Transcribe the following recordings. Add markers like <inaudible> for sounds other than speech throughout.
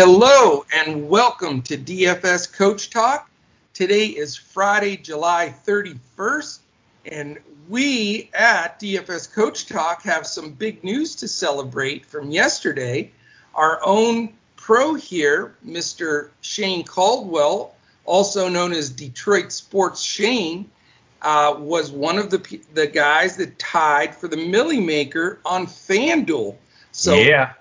Hello and welcome to DFS Coach Talk. Today is Friday, July 31st, and we at DFS Coach Talk have some big news to celebrate from yesterday. Our own pro here, Mr. Shane Caldwell, also known as Detroit Sports Shane, uh, was one of the the guys that tied for the Millie Maker on FanDuel. So yeah,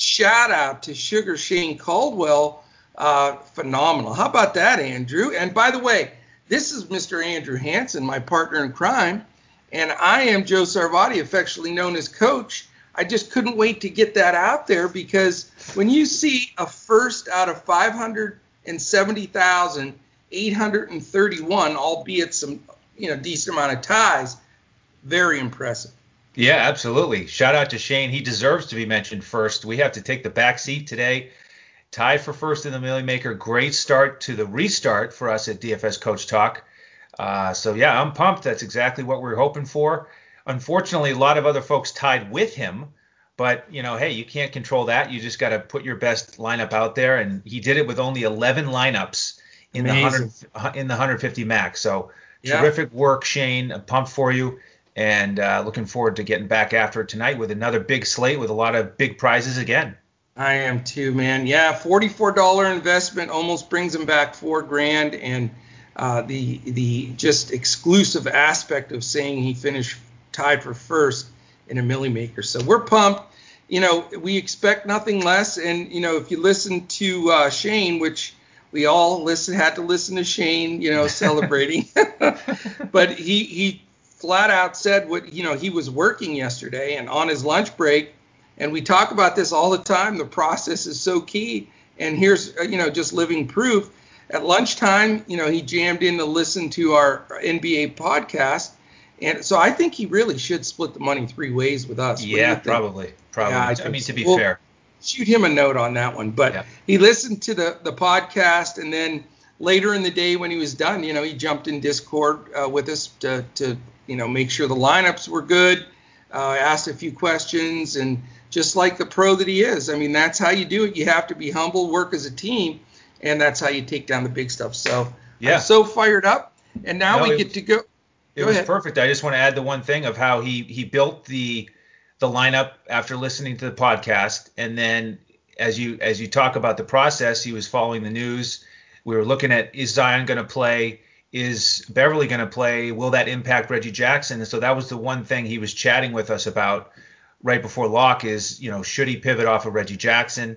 shout out to Sugar Shane Caldwell. Uh, phenomenal. How about that, Andrew? And by the way, this is Mr. Andrew Hanson, my partner in crime, and I am Joe Sarvati, affectionately known as Coach. I just couldn't wait to get that out there because when you see a first out of 570,831, albeit some you know decent amount of ties, very impressive. Yeah, absolutely. Shout out to Shane. He deserves to be mentioned first. We have to take the back seat today. Tied for first in the Millie Maker. Great start to the restart for us at DFS Coach Talk. Uh, so yeah, I'm pumped. That's exactly what we're hoping for. Unfortunately, a lot of other folks tied with him, but you know, hey, you can't control that. You just got to put your best lineup out there, and he did it with only 11 lineups in Amazing. the 100 in the 150 max. So yeah. terrific work, Shane. I'm pumped for you and uh, looking forward to getting back after it tonight with another big slate with a lot of big prizes again. I am too, man. Yeah, forty-four dollar investment almost brings him back four grand, and uh, the the just exclusive aspect of saying he finished tied for first in a milli maker. So we're pumped. You know, we expect nothing less. And you know, if you listen to uh, Shane, which we all listen had to listen to Shane, you know, celebrating, <laughs> but he he flat out said what you know he was working yesterday and on his lunch break. And we talk about this all the time. The process is so key. And here's uh, you know just living proof. At lunchtime you know he jammed in to listen to our nba podcast. And so i think he really should split the money three ways with us yeah probably. Probably. Yeah, I, I, mean to be fair. shoot him a note on that one. But yeah. he listened to the the podcast and then later in the day when he was done you know he jumped in discord uh, with us to, to you know, make sure the lineups were good. Uh, asked a few questions, and just like the pro that he is, I mean, that's how you do it. You have to be humble, work as a team, and that's how you take down the big stuff. So yeah, I'm so fired up, and now no, we get to go. It was ahead. perfect. I just want to add the one thing of how he he built the the lineup after listening to the podcast, and then as you as you talk about the process, he was following the news. We were looking at is Zion going to play? Is Beverley going to play? Will that impact Reggie Jackson? And so that was the one thing he was chatting with us about right before lock is, you know, should he pivot off of Reggie Jackson?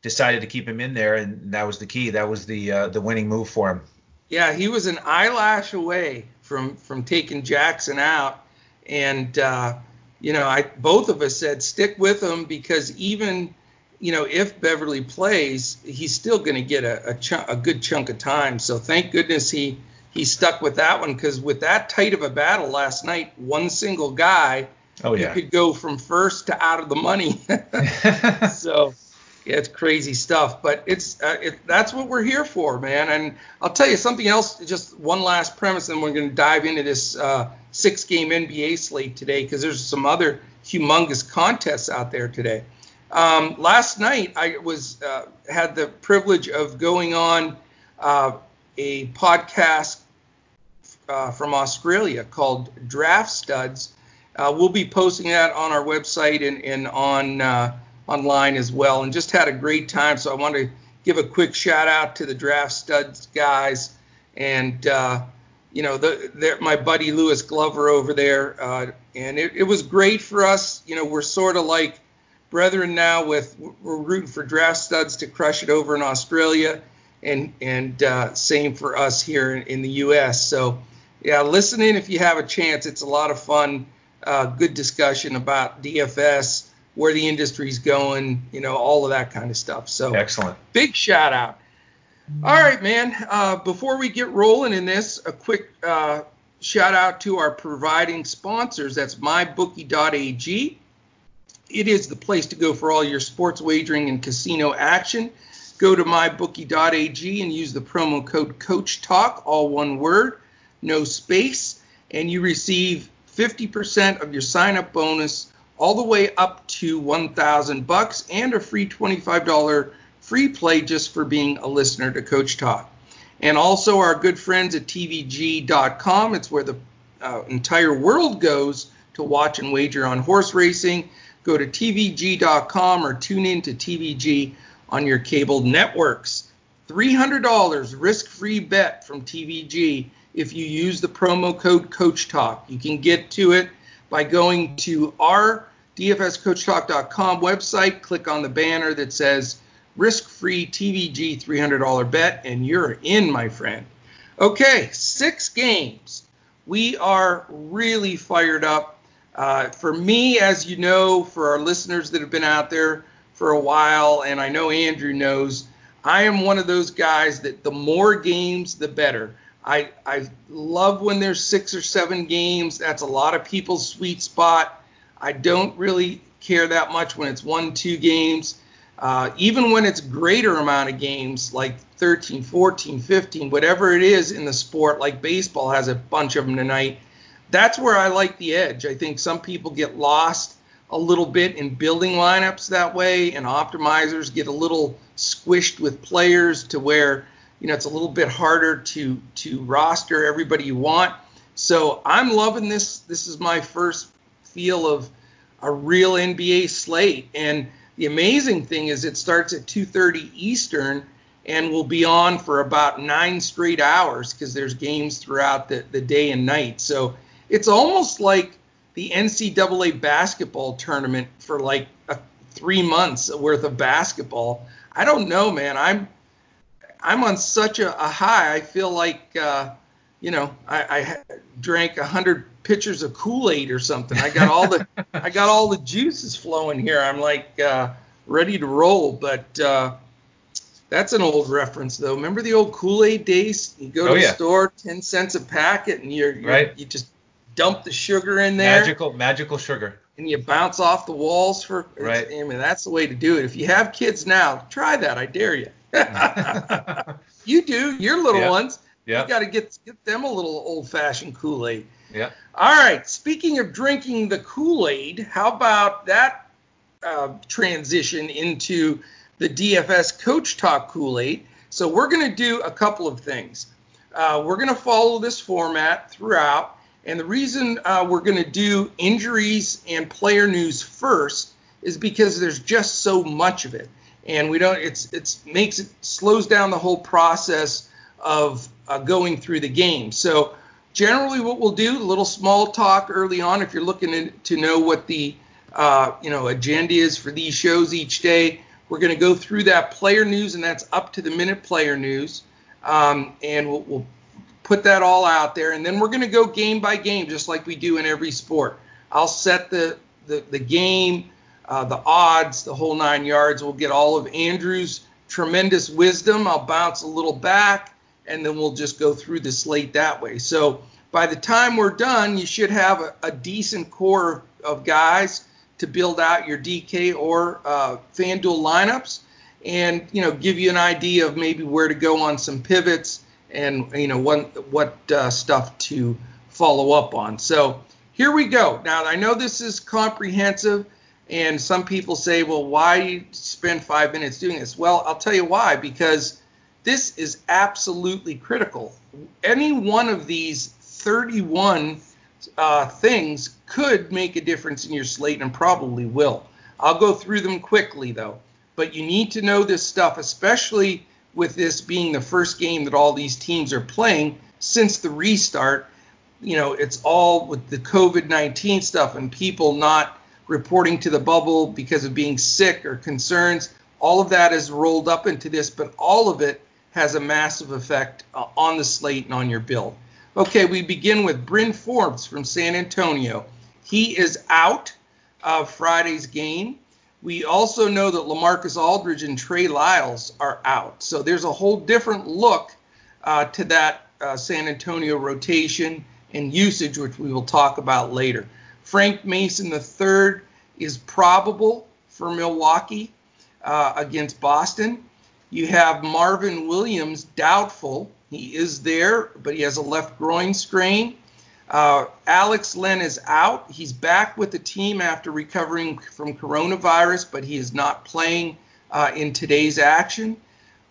Decided to keep him in there, and that was the key. That was the uh, the winning move for him. Yeah, he was an eyelash away from from taking Jackson out, and uh, you know, I both of us said stick with him because even you know, if Beverley plays, he's still going to get a, a, ch- a, good chunk of time. So thank goodness he he stuck with that one because with that tight of a battle last night, one single guy, oh, yeah. you could go from first to out of the money. <laughs> <laughs> so yeah, it's crazy stuff, but it's uh, it, that's what we're here for, man. And I'll tell you something else. Just one last premise, and we're going to dive into this uh, six-game NBA slate today because there's some other humongous contests out there today. Um, last night, I was uh, had the privilege of going on uh, a podcast uh, from Australia called Draft Studs. Uh, we'll be posting that on our website and, and on uh, online as well. And just had a great time. So I want to give a quick shout out to the Draft Studs guys and uh, you know the, my buddy Lewis Glover over there. Uh, and it, it was great for us. You know we're sort of like brethren now with we're rooting for Draft Studs to crush it over in Australia and and uh, same for us here in, in, the U.S. So yeah, listen in if you have a chance. It's a lot of fun. Uh, good discussion about DFS, where the industry's going, you know, all of that kind of stuff. So excellent. Big shout out. All right, man. Uh, before we get rolling in this, a quick uh, shout out to our providing sponsors. That's mybookie.ag. It is the place to go for all your sports wagering and casino action. Go to mybookie.ag and use the promo code Coach Talk, all one word no space, and you receive 50% of your sign up bonus all the way up to 1000 bucks and a free $25 free play just for being a listener to Coach Talk. And also our good friends at TVG.com. It's where the uh, entire world goes to watch and wager on horse racing. Go to TVG.com or tune in to TVG on your cable networks. $300 risk free bet from TVG if you use the promo code Coach Talk. You can get to it by going to our DFSCoachTalk.com website, click on the banner that says risk free TVG $300 bet, and you're in, my friend. Okay, six games. We are really fired up. Uh, for me, as you know, for our listeners that have been out there for a while, and I know Andrew knows, I am one of those guys that the more games, the better. I, I love when there's six or seven games. That's a lot of people's sweet spot. I don't really care that much when it's one, two games. Uh, even when it's greater amount of games, like 13, 14, 15, whatever it is in the sport, like baseball has a bunch of them tonight. That's where I like the edge. I think some people get lost a little bit in building lineups that way, and optimizers get a little squished with players to where you know it's a little bit harder to to roster everybody you want. So I'm loving this. This is my first feel of a real NBA slate, and the amazing thing is it starts at 2:30 Eastern and will be on for about nine straight hours because there's games throughout the, the day and night. So it's almost like the NCAA basketball tournament for like a, three months worth of basketball. I don't know, man. I'm I'm on such a, a high. I feel like uh, you know I, I drank a hundred pitchers of Kool-Aid or something. I got all the <laughs> I got all the juices flowing here. I'm like uh, ready to roll. But uh, that's an old reference though. Remember the old Kool-Aid days? You go to oh, the store, ten cents a packet, and you're, you're right. you just dump the sugar in there. Magical, magical sugar. And you bounce off the walls for. Right. I mean, that's the way to do it. If you have kids now, try that. I dare you. <laughs> you do. Your little ones. Yeah. You got to get get them a little old-fashioned Kool-Aid. Yeah. All right. Speaking of drinking the Kool-Aid, how about that uh, transition into the DFS Coach Talk Kool-Aid? So we're going to do a couple of things. Uh, we're going to follow this format throughout. And the reason uh, we're going to do injuries and player news first is because there's just so much of it, and we don't. It's it's makes it slows down the whole process of uh, going through the game. So generally, what we'll do a little small talk early on if you're looking in, to know what the uh, you know agenda is for these shows each day. We're going to go through that player news, and that's up to the minute player news, um, and we'll, we'll put that all out there, and then we're going to go game by game, just like we do in every sport. I'll set the the, the game, uh, the odds, the whole nine yards. We'll get all of Andrew's tremendous wisdom. I'll bounce a little back, and then we'll just go through the slate that way. So by the time we're done, you should have a, a decent core of, of, guys to build out your DK or uh, FanDuel lineups, and you know give you an idea of maybe where to go on some pivots and you know what what uh, stuff to follow up on. So here we go. Now I know this is comprehensive, and some people say, well, why spend five minutes doing this? Well, I'll tell you why. Because this is absolutely critical. Any one of these 31 uh, things could make a difference in your slate and probably will. I'll go through them quickly though. But you need to know this stuff, especially with this being the first game that all these teams are playing since the restart. You know, it's all with the COVID 19 stuff and people not reporting to the bubble because of being sick or concerns. All of that is rolled up into this, but all of it has a massive effect uh, on the slate and on your build. Okay, we begin with Bryn Forbes from San Antonio. He is out of Friday's game. We also know that LaMarcus Aldridge and Trey Lyles are out. So there's a whole different look uh, to that uh, San Antonio rotation and usage, which we will talk about later. Frank Mason III is probable for Milwaukee uh, against Boston. You have Marvin Williams doubtful. He is there, but he has a left groin strain. Uh, Alex Len is out. He's back with the team after recovering from coronavirus, but he is not playing uh, in today's action.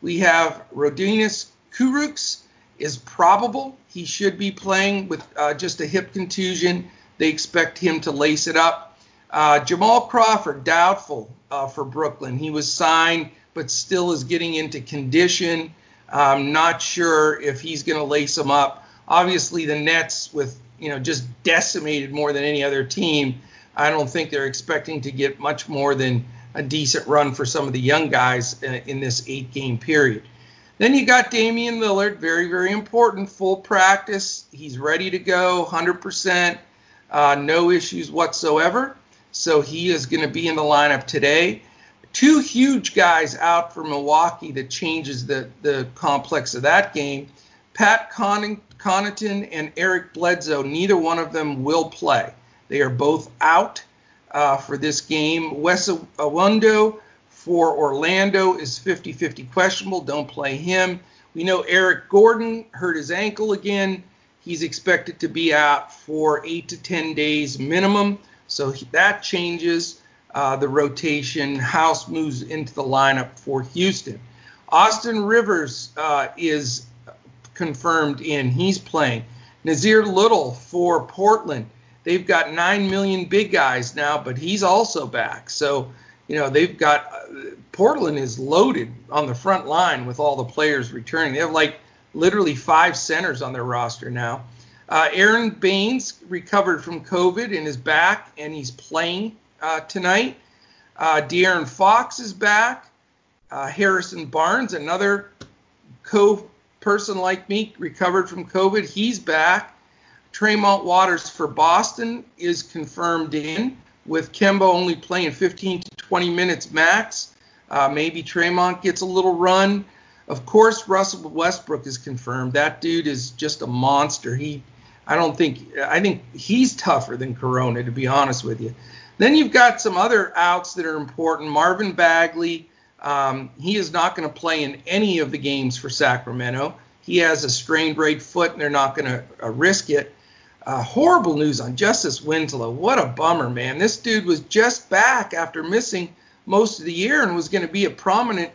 We have Rodions Kurucs is probable. He should be playing with uh, just a hip contusion. They expect him to lace it up. Uh, Jamal Crawford, doubtful uh, for Brooklyn. He was signed, but still is getting into condition. I'm not sure if he's going to lace him up. Obviously, the Nets, with you know just decimated more than any other team, I don't think they're expecting to get much more than a decent run for some of the young guys in, in this eight-game period. Then you got Damian Lillard, very very important, full practice. He's ready to go, 100%, uh, no issues whatsoever. So he is going to be in the lineup today two huge guys out for Milwaukee that changes the, the complex of that game. Pat Connaughton and Eric Bledsoe, neither one of them will play. They are both out uh, for this game. Wes Iwundu for Orlando is 50 50 questionable. Don't play him. We know Eric Gordon hurt his ankle again. He's expected to be out for 8 to 10 days minimum. So that changes uh, the rotation. House moves into the lineup for Houston. Austin Rivers uh, is confirmed in. He's playing. Nassir Little for Portland. They've got nine million big guys now, but he's also back. So you know they've got uh, Portland is loaded on the front line with all the players returning. They have like literally five centers on their roster now. Uh, Aron Baynes recovered from COVID and is back, and he's playing uh, tonight. Uh, De'Aaron Fox is back. Uh, Harrison Barnes, another co person like me, recovered from COVID. He's back. Tremont Waters for Boston is confirmed in, with Kemba only playing 15 to 20 minutes max. Uh, maybe Tremont gets a little run. Of course, Russell Westbrook is confirmed. That dude is just a monster. He, I don't think, I think he's tougher than Corona, to be honest with you. Then you've got some other outs that are important. Marvin Bagley, um, he is not going to play in any of the games for Sacramento. He has a strained right foot, and they're not going to uh, risk it. Uh, horrible news on Justice Winslow. What a bummer, man. This dude was just back after missing most of the year and was going to be a prominent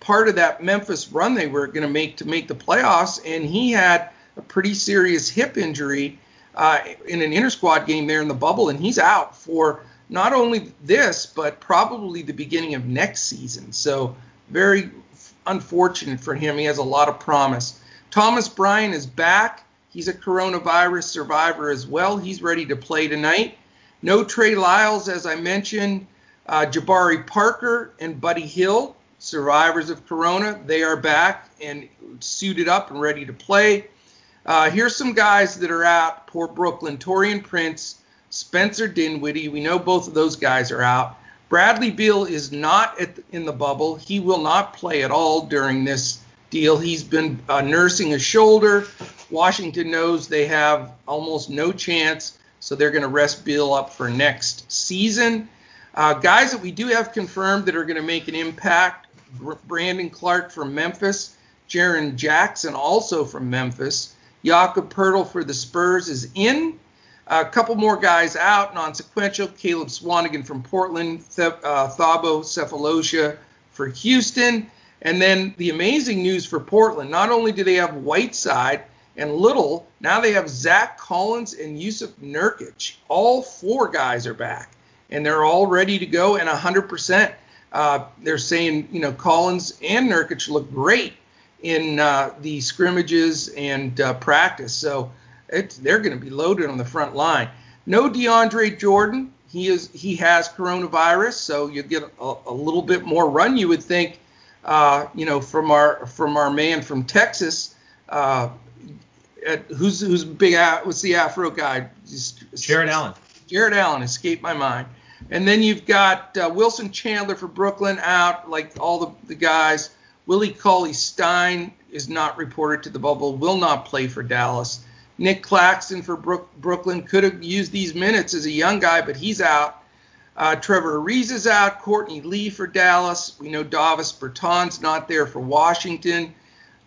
part of that Memphis run they were going to make to make the playoffs. And he had a pretty serious hip injury uh, in an inter squad game there in the bubble, and he's out for not only this, but probably the beginning of next season. So very unfortunate for him. He has a lot of promise. Thomas Bryant is back. He's a coronavirus survivor as well. He's ready to play tonight. No Trey Lyles, as I mentioned. Uh, Jabari Parker and Buddy Hield, survivors of corona, they are back and suited up and ready to play. Uh, here's some guys that are out. Poor Brooklyn. Taurean Prince, Spencer Dinwiddie. We know both of those guys are out. Bradley Beal is not the, in the bubble. He will not play at all during this deal. He's been uh, nursing a shoulder. Washington knows they have almost no chance, so they're going to rest Beal up for next season. Uh, guys that we do have confirmed that are going to make an impact Brandon Clarke from Memphis, Jaren Jackson also from Memphis. Jakob Poeltl for the Spurs is in. A couple more guys out, non-sequential. Caleb Swanigan from Portland, uh, Thabo Sefolosha for Houston. And then the amazing news for Portland, not only do they have Whiteside and Little, now they have Zach Collins and Yusuf Nurkic. All four guys are back, and they're all ready to go and 100%. Uh, they're saying, you know, Collins and Nurkic look great in uh, the scrimmages and uh, practice. So it's, they're going to be loaded on the front line. No DeAndre Jordan. He is he has coronavirus, so you get a, a little bit more run. You would think, uh, you know, from our from our man from Texas, uh, at, who's who's big. What's the Afro guy? Jarrett Allen. Jarrett Allen escaped my mind. And then you've got uh, Wilson Chandler for Brooklyn out, like all the, the guys. Willie Cauley Stein is not reported to the bubble, will not play for Dallas. Nic Claxton for Brook, Brooklyn could have used these minutes as a young guy, but he's out. Uh, Trevor Ariza is out. Courtney Lee for Dallas. We know Davis Bertans not there for Washington.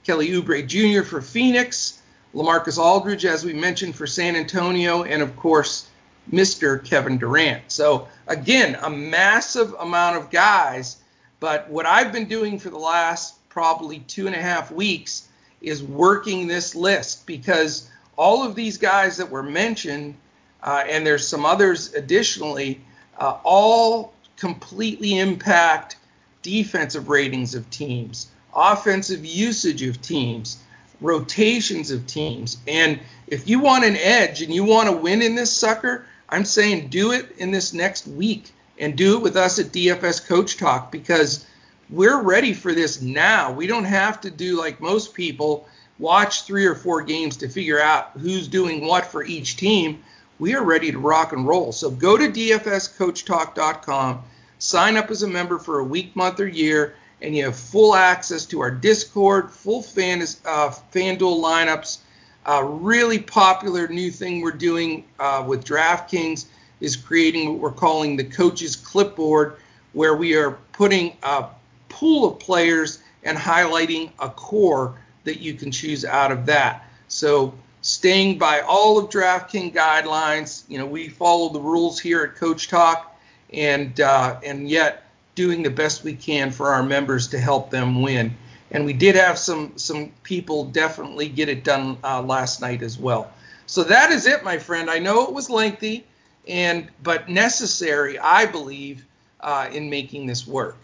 Kelly Oubre Jr. for Phoenix. LaMarcus Aldridge, as we mentioned, for San Antonio. And of course, Mr. Kevin Durant. So again, a massive amount of guys But what I've been doing for the last probably two and a half weeks is working this list because all of these guys that were mentioned, uh, and there's some others additionally, uh, all completely impact defensive ratings of teams, offensive usage of teams, rotations of teams. And if you want an edge and you want to win in this sucker, I'm saying do it in this next week and do it with us at DFS Coach Talk because we're ready for this now. We don't have to do like most people watch three or four games to figure out who's doing what for each team. We are ready to rock and roll. So go to dfscoachtalk.com, sign up as a member for a week, month, or year, and you have full access to our Discord, full fan, uh, FanDuel lineups. A really popular new thing we're doing uh, with DraftKings is creating what we're calling the coach's clipboard, where we are putting a pool of players and highlighting a core that you can choose out of that. So staying by all of DraftKings guidelines, you know, we follow the rules here at Coach Talk, and uh, and yet doing the best we can for our members to help them win. And we did have some some people definitely get it done uh, last night as well. So that is it, my friend. I know it was lengthy, and but necessary, I believe, uh, in making this work.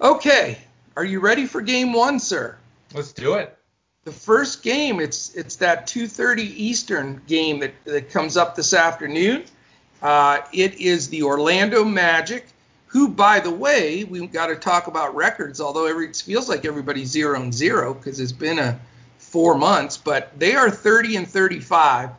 Okay, are you ready for game one, sir? Let's do it. The first game, it's it's that 2:30 Eastern game that, that comes up this afternoon. Uh, it is the Orlando Magic, who, by the way, we've got to talk about records. Although every, it feels like everybody's zero and zero because it's been a four months, but they are 30 and 35.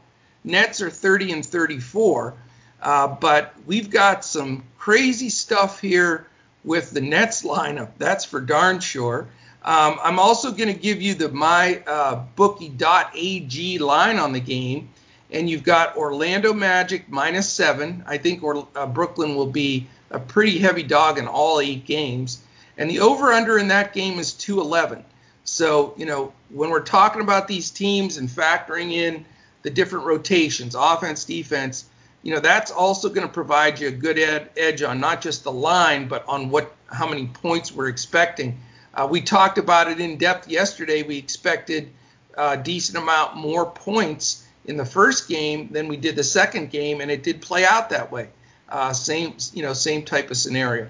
Nets are 30 and 34. Uh, but we've got some crazy stuff here with the Nets lineup. That's for darn sure. Um, I'm also going to give you the my uh, line on the game, and you've got Orlando Magic minus seven. I think or, uh, Brooklyn will be a pretty heavy dog in all eight games, and the over/under in that game is 211. So you know when we're talking about these teams and factoring in the different rotations, offense, defense, you know that's also going to provide you a good ed- edge on not just the line, but on what how many points we're expecting. Uh, we talked about it in depth yesterday. We expected a decent amount more points in the first game than we did the second game, and it did play out that way. Uh, same, you know, same type of scenario.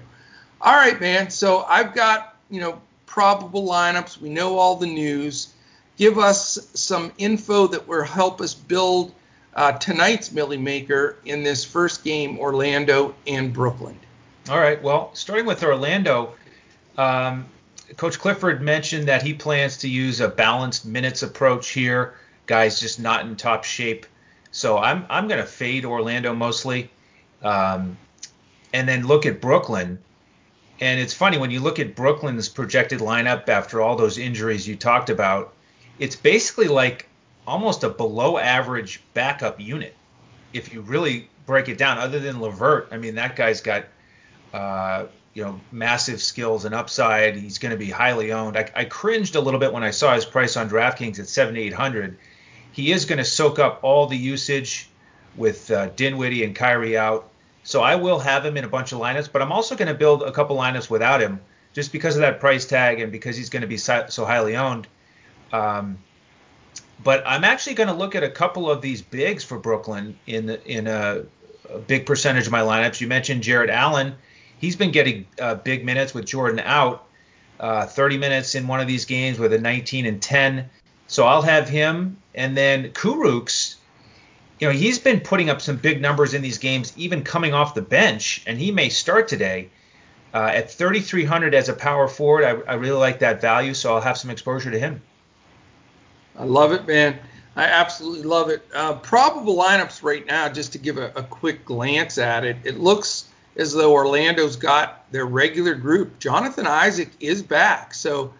All right, man. So I've got, you know, probable lineups. We know all the news. Give us some info that will help us build uh, tonight's Millie Maker in this first game, Orlando and Brooklyn. All right. Well, starting with Orlando, um, Coach Clifford mentioned that he plans to use a balanced minutes approach here. Guys just not in top shape. So I'm I'm going to fade Orlando mostly, um, and then look at Brooklyn. And it's funny when you look at Brooklyn's projected lineup after all those injuries you talked about. It's basically like almost a below average backup unit if you really break it down. Other than LeVert, I mean that guy's got uh, you know, massive skills and upside. He's going to be highly owned. I, I, cringed a little bit when I saw his price on DraftKings at 7,800. He is going to soak up all the usage with uh, Dinwiddie and Kyrie out. So I will have him in a bunch of lineups, but I'm also going to build a couple lineups without him just because of that price tag and because he's going to be so highly owned. Um, but I'm actually going to look at a couple of these bigs for Brooklyn in the, in a, a big percentage of my lineups. You mentioned Jarrett Allen he's been getting uh, big minutes with Jordan out. Uh, 30 minutes in one of these games with a 19 and 10. So I'll have him. And then Kurucs, you know, he's been putting up some big numbers in these games, even coming off the bench, and he may start today. Uh, at 3,300 as a power forward, I, I, really like that value, so I'll have some exposure to him. I love it, man. I absolutely love it. Uh, probable lineups right now, just to give a, a quick glance at it, it looks as though Orlando's got their regular group. Jonathan Isaac is back, so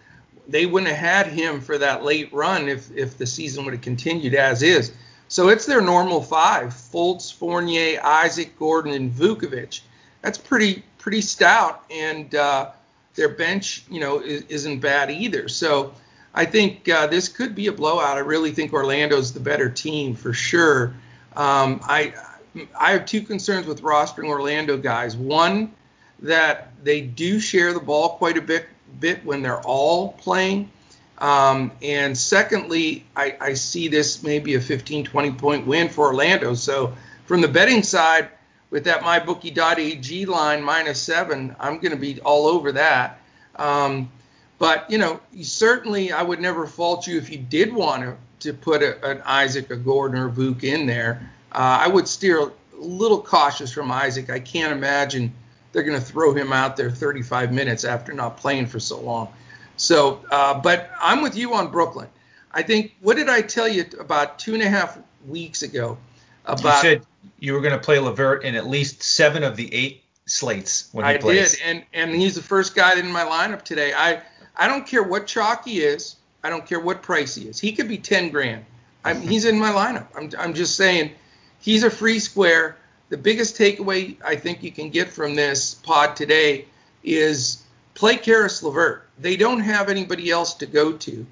they wouldn't have had him for that late run if if the season would have continued as is. So it's their normal five: Fultz, Fournier, Isaac, Gordon, and Vucevic. That's pretty pretty stout, and uh, their bench, you know, is, not bad either. So I think uh, this could be a blowout. I really think Orlando's the better team for sure. Um, I I have two concerns with rostering Orlando guys. One, that they do share the ball quite a bit, bit when they're all playing. Um, and secondly, I, I, see this maybe a 15, 20 point win for Orlando. So from the betting side, with that mybookie.ag line minus seven, I'm going to be all over that. Um, but you know, certainly I would never fault you if you did want to to put a, an Isaac, a Gordon, or Vuk in there. Uh, I would steer a little cautious from Isaac. I can't imagine they're going to throw him out there 35 minutes after not playing for so long. So, uh, but I'm with you on Brooklyn. I think what did I tell you about two and a half weeks ago? About you said you were going to play LeVert in at least seven of the eight slates when he I plays. did, and and he's the first guy in my lineup today. I I don't care what chalk he is. I don't care what price he is. He could be 10 grand. I'm, he's in my lineup. I'm, I'm just saying he's a free square. The biggest takeaway I think you can get from this pod today is play Caris LeVert. They don't have anybody else to go to.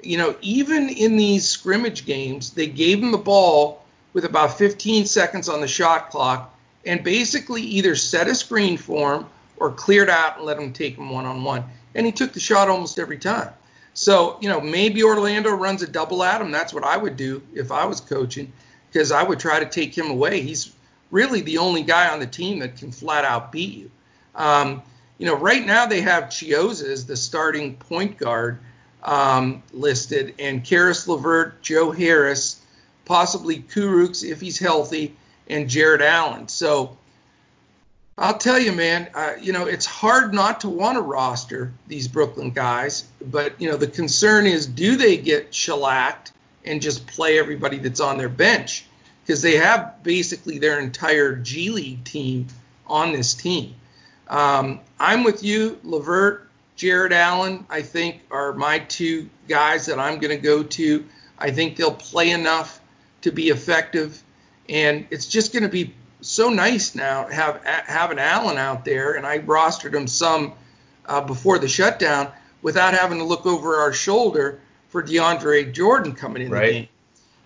You know, even in these scrimmage games, they gave him the ball with about 15 seconds on the shot clock and basically either set a screen for him or cleared out and let him take him one on one and he took the shot almost every time. So, you know, maybe Orlando runs a double at him. That's what I would do if I was coaching because I would try to take him away. He's really the only guy on the team that can flat out beat you. Um, you know, right now they have Chiozza as the starting point guard um, listed, and Caris LeVert, Joe Harris, possibly Kurucs if he's healthy, and Jarrett Allen. So I'll tell you, man, uh, you know, it's hard not to want to roster these Brooklyn guys, but, you know, the concern is do they get shellacked and just play everybody that's on their bench? Because they have basically their entire G League team on this team. Um, I'm with you, LeVert, Jarrett Allen, I think, are my two guys that I'm going to go to. I think they'll play enough to be effective. And it's just going to be so nice now to have having Allen out there, and I rostered him some uh, before the shutdown without having to look over our shoulder for DeAndre Jordan coming in right. the game.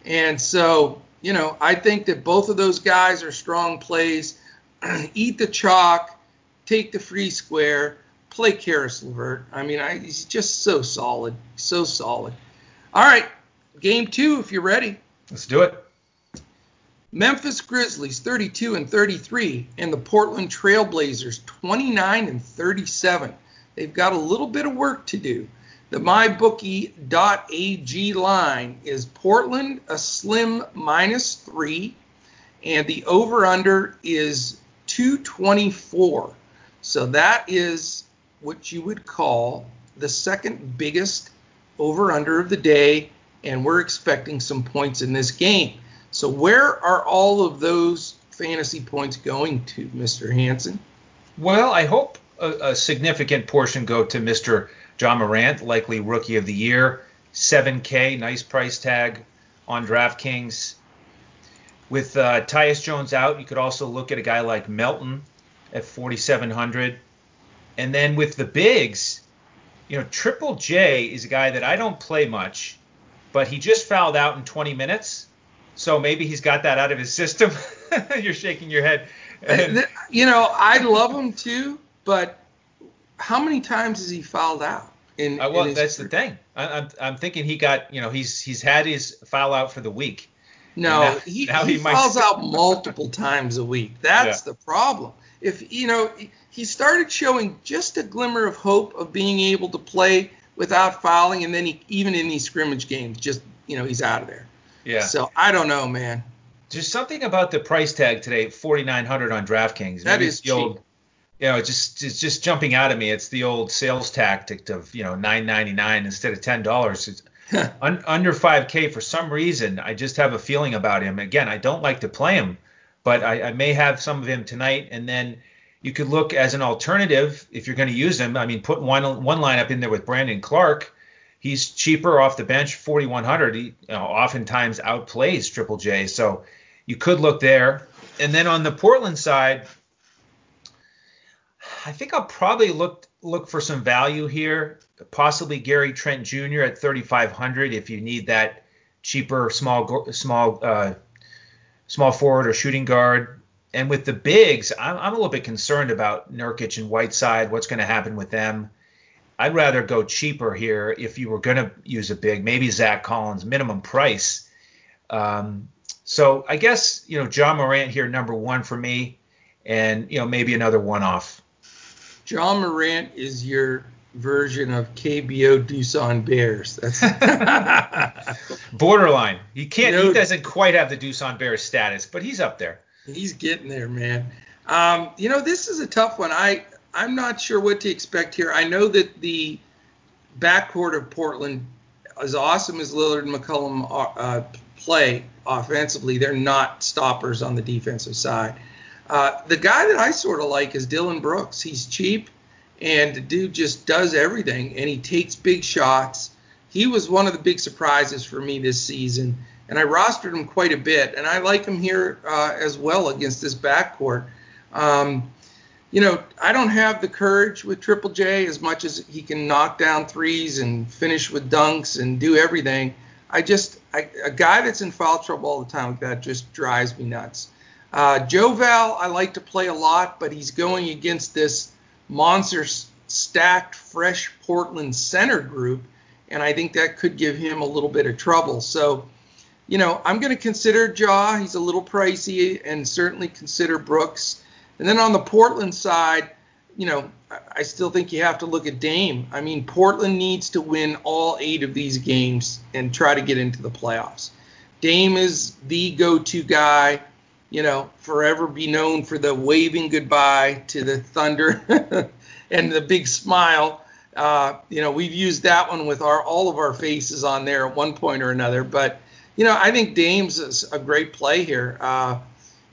And so, you know, I think that both of those guys are strong plays. <clears throat> Eat the chalk, take the free square, play Caris LeVert. I mean, I, he's just so solid, so solid. All right, game two, if you're ready. Let's do it. Memphis Grizzlies 32 and 33 and the Portland Trailblazers 29 and 37. They've got a little bit of work to do. The mybookie.ag line is Portland a slim minus 3 and the over under is 224. So that is what you would call the second biggest over under of the day and we're expecting some points in this game. So where are all of those fantasy points going to, Mr. Hanson? Well, I hope a, a, significant portion go to Mr. Ja Morant, likely rookie of the year. 7K, nice price tag on DraftKings. With uh, Tyus Jones out, you could also look at a guy like Melton at 4,700. And then with the bigs, you know, Triple J is a guy that I don't play much, but he just fouled out in 20 minutes. So maybe he's got that out of his system. <laughs> You're shaking your head. And, you know, I love him too, but how many times has he fouled out? In, uh, well, in that's career? the thing. I, am I'm, I'm thinking he got, you know, he's he's had his foul out for the week. No, now, he, now he, he fouls <laughs> out multiple times a week. That's yeah. the problem. If you know, he started showing just a glimmer of hope of being able to play without fouling, and then he, even in these scrimmage games, just you know, he's out of there. Yeah. So I don't know, man. There's something about the price tag today, 4,900 on DraftKings. That Maybe is cheap. Old, you know, just it's just jumping out at me. It's the old sales tactic of you know 9.99 instead of ten dollars. <laughs> un, under 5K for some reason. I just have a feeling about him. Again, I don't like to play him, but I, I may have some of him tonight. And then you could look as an alternative if you're going to use him. I mean, put one one lineup in there with Brandon Clarke. he's cheaper off the bench, 4100. He you know, oftentimes outplays Triple J, so you could look there. And then on the Portland side, I think I'll probably look look for some value here. Possibly Gary Trent Jr. at 3500 if you need that cheaper small small uh, small forward or shooting guard. and with the bigs, I'm, I'm a little bit concerned about Nurkic and Whiteside. What's going to happen with them? I'd rather go cheaper here if you were going to use a big, maybe Zach Collins, minimum price. Um, so I guess you know Ja Morant here, number one for me, and you know maybe another one off. Ja Morant is your version of KBO Doosan Bears. That's <laughs> borderline. He can't. he doesn't quite have the Doosan Bears status, but he's up there. He's getting there, man. Um, you know, this is a tough one. I I'm not sure what to expect here. I know that the backcourt of Portland, as awesome as Lillard and McCollum are, uh, play offensively, they're not stoppers on the defensive side. Uh, the guy that I sort of like is Dillon Brooks. He's cheap, and the dude just does everything, and he takes big shots. He was one of the big surprises for me this season and I rostered him quite a bit, and I like him here uh, as well against this backcourt. Um, you know, I don't have the courage with Triple J as much as he can knock down threes and finish with dunks and do everything. I just I, a guy that's in foul trouble all the time like that just drives me nuts. Uh, Joe Val, I like to play a lot, but he's going against this monster stacked, fresh Portland center group, and I think that could give him a little bit of trouble. So you know, I'm going to consider Ja. He's a little pricey, and certainly consider Brooks. And then on the Portland side, you know, I still think you have to look at Dame. I mean, Portland needs to win all eight of these games and try to get into the playoffs. Dame is the go-to guy. You know, forever be known for the waving goodbye to the Thunder <laughs> and the big smile. Uh, you know, we've used that one with our all of our faces on there at one point or another. But you know, I think Dame's is a great play here. Uh,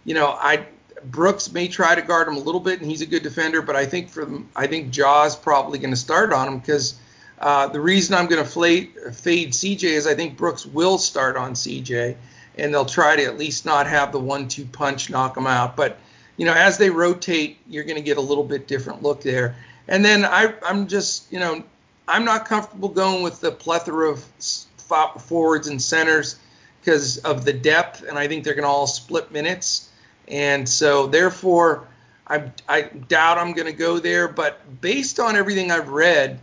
you know, I Brooks may try to guard him a little bit, and he's a good defender, but I think for I think Ja's probably going to start on him because uh, the reason I'm going to fade CJ is I think Brooks will start on CJ, and they'll try to at least not have the one-two punch knock them out. But you know, as they rotate, you're going to get a little bit different look there. And then I, I'm just, you know, I'm not comfortable going with the plethora of forwards and centers because of the depth, and I think they're going to all split minutes. And so, therefore, I, I doubt I'm going to go there. But based on everything I've read,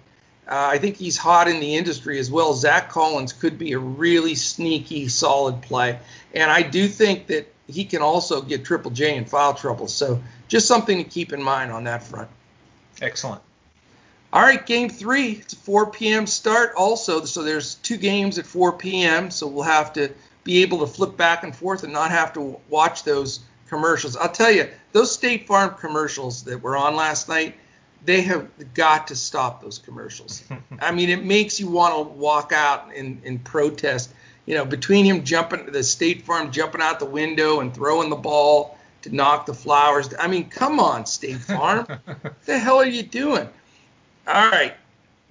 uh, I think he's hot in the industry as well. Zach Collins could be a really sneaky, solid play. And I do think that he can also get Triple J in foul trouble. So just something to keep in mind on that front. Excellent. All right, game three. It's a 4 p.m. start also. So there's two games at 4 p.m. So we'll have to be able to flip back and forth and not have to watch those commercials. I'll tell you, those State Farm commercials that were on last night, they have got to stop those commercials. <laughs> I mean, it makes you want to walk out and, and protest. You know, between him jumping, to the State Farm jumping out the window and throwing the ball to knock the flowers. I mean, come on, State Farm. <laughs> what the hell are you doing? All right.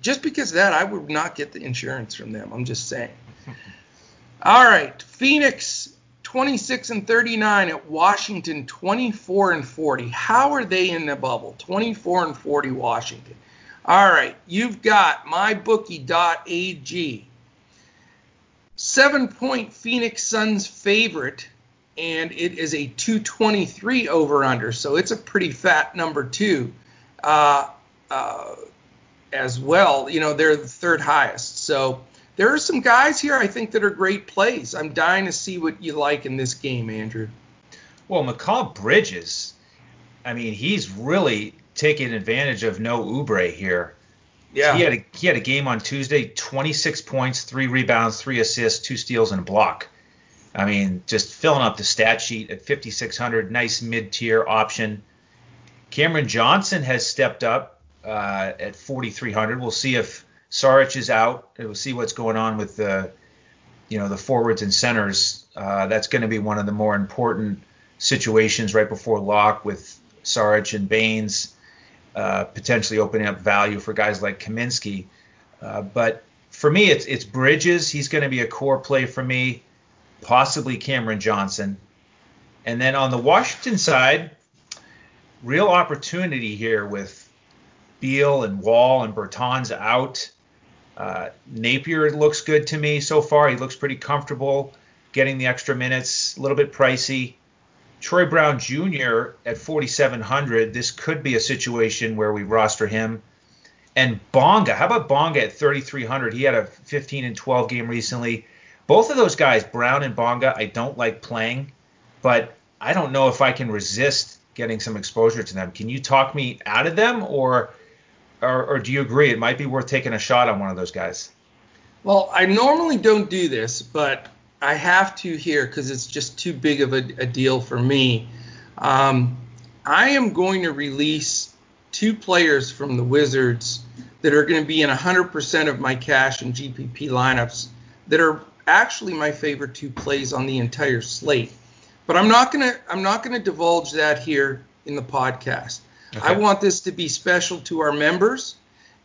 Just because of that, I would not get the insurance from them. I'm just saying. <laughs> All right, Phoenix 26 and 39 at Washington 24 and 40. How are they in the bubble? 24 and 40 Washington. All right, you've got mybookie.ag. Seven point Phoenix Suns favorite, and it is a 223 over under, so it's a pretty fat number too. Uh, uh, as well, you know they're the third highest, so there are some guys here I think that are great plays. I'm dying to see what you like in this game, Andrew. Well, Mikal Bridges, I mean, he's really taking advantage of no Oubre here. Yeah. He had a he had a game on Tuesday, 26 points, three rebounds, three assists, two steals, and a block. I mean, just filling up the stat sheet at 5600, nice mid-tier option. Cameron Johnson has stepped up uh, at 4300. We'll see if Saric is out. We'll see what's going on with the, you know, the forwards and centers. Uh, that's going to be one of the more important situations right before lock with Saric and Baynes, uh, potentially opening up value for guys like Kaminsky. Uh, but for me, it's it's Bridges. He's going to be a core play for me, possibly Cameron Johnson. And then on the Washington side, real opportunity here with Beal and Wall and Bertans out. Uh, Napier looks good to me so far. He looks pretty comfortable getting the extra minutes, a little bit pricey. Troy Brown Jr. at 4,700. This could be a situation where we roster him. And Bonga, how about Bonga at 3,300? He had a 15 and 12 game recently. Both of those guys, Brown and Bonga, I don't like playing, but I don't know if I can resist getting some exposure to them. Can you talk me out of them, or, or, or do you agree it might be worth taking a shot on one of those guys? Well, I normally don't do this, but I have to here because it's just too big of a, a deal for me. Um, I am going to release two players from the Wizards that are going to be in 100% of my cash and GPP lineups that are actually my favorite two plays on the entire slate. But I'm not gonna I'm not gonna divulge that here in the podcast. Okay. I want this to be special to our members,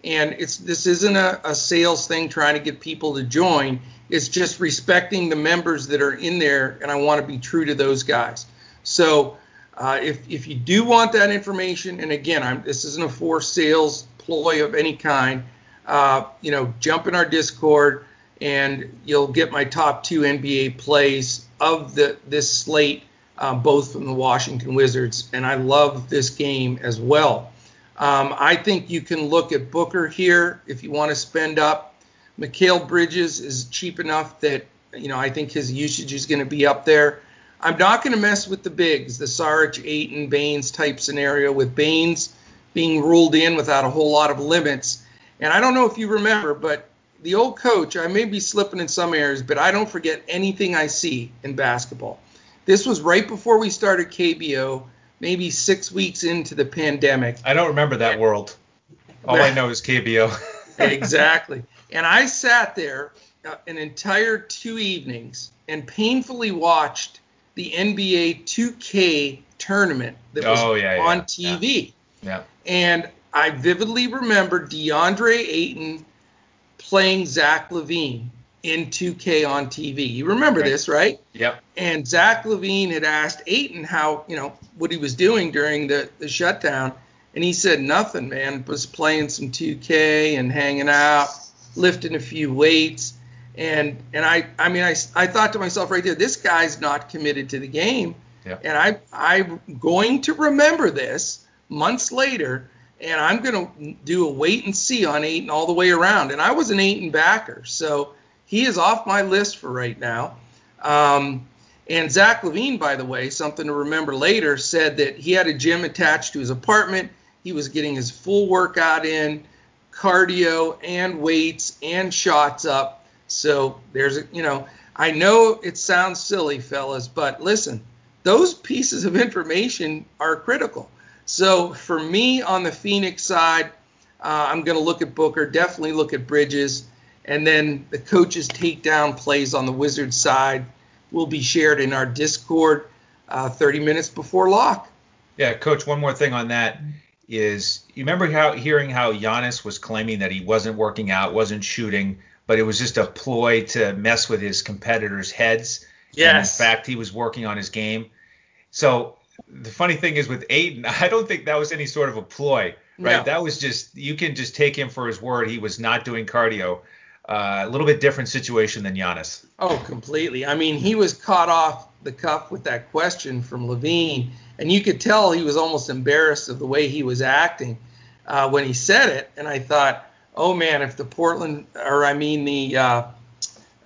and it's this isn't a, a sales thing trying to get people to join. It's just respecting the members that are in there, and I want to be true to those guys. So uh, if if you do want that information, and again, I'm, this isn't a forced sales ploy of any kind. Uh, you know, jump in our Discord and you'll get my top two NBA plays of the this slate, uh, both from the Washington Wizards, and I love this game as well. Um, I think you can look at Booker here if you want to spend up. Mikal Bridges is cheap enough that you know I think his usage is going to be up there. I'm not going to mess with the bigs, the Saric, Ayton, Baynes type scenario with Baynes being ruled in without a whole lot of limits. And I don't know if you remember, but the old coach, I may be slipping in some areas, but I don't forget anything I see in basketball. This was right before we started KBO, maybe six weeks into the pandemic. I don't remember that world. All I know is KBO. <laughs> exactly. And I sat there uh, an entire two evenings and painfully watched the NBA 2K tournament that was oh, yeah, on yeah, TV. Yeah. yeah. And I vividly remember DeAndre Ayton playing Zach LaVine in 2K on TV. You remember right. this, right? Yep. And Zach LaVine had asked Ayton how, you know, what he was doing during the, the shutdown. And he said nothing, man. Was playing some 2K and hanging out, lifting a few weights. And and I I mean I, I thought to myself right there, this guy's not committed to the game. Yep. And I I'm going to remember this months later and I'm going to do a wait and see on Ayton all the way around. And I was an Ayton backer, so he is off my list for right now. Um, and Zach LaVine, by the way, something to remember later, said that he had a gym attached to his apartment. He was getting his full workout in, cardio and weights and shots up. So there's, a, you know, I know it sounds silly, fellas, but listen, those pieces of information are critical. So for me on the Phoenix side, uh, I'm going to look at Booker, definitely look at Bridges, and then the coaches takedown plays on the Wizards side will be shared in our Discord uh, 30 minutes before lock. Yeah, coach. One more thing on that is you remember how hearing how Giannis was claiming that he wasn't working out, wasn't shooting, but it was just a ploy to mess with his competitors' heads. Yes. And in fact, he was working on his game. So the funny thing is with Ayton, <laughs> I don't think that was any sort of a ploy, right? No. That was just you can just take him for his word. He was not doing cardio. Uh, a little bit different situation than Giannis. Oh, completely. I mean, he was caught off the cuff with that question from LaVine, and you could tell he was almost embarrassed of the way he was acting uh, when he said it. And I thought, oh man, if the Portland, or I mean the uh,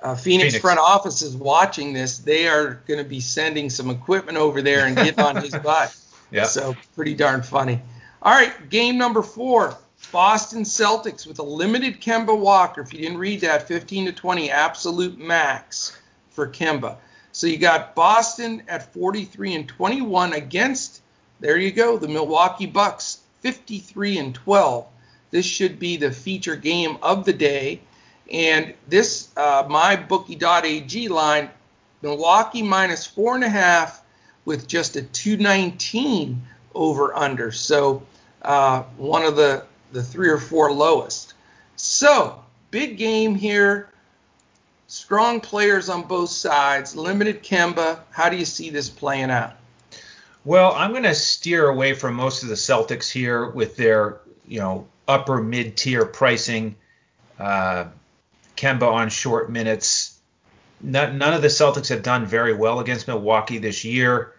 uh, Phoenix, Phoenix, front office is watching this, they are going to be sending some equipment over there and get on his <laughs> butt. Yeah. So pretty darn funny. All right, game number four. Boston Celtics with a limited Kemba Walker. If you didn't read that, 15 to 20 absolute max for Kemba. So you got Boston at 43 and 21 against, there you go, the Milwaukee Bucks, 53 and 12. This should be the feature game of the day. And this uh, mybookie.ag line, Milwaukee minus four and a half with just a 219 over under. So uh, one of the the three or four lowest. So big game here. Strong players on both sides. Limited Kemba. How do you see this playing out? Well, I'm going to steer away from most of the Celtics here with their, you know, upper mid tier pricing. Uh, Kemba on short minutes. none of the Celtics have done very well against Milwaukee this year.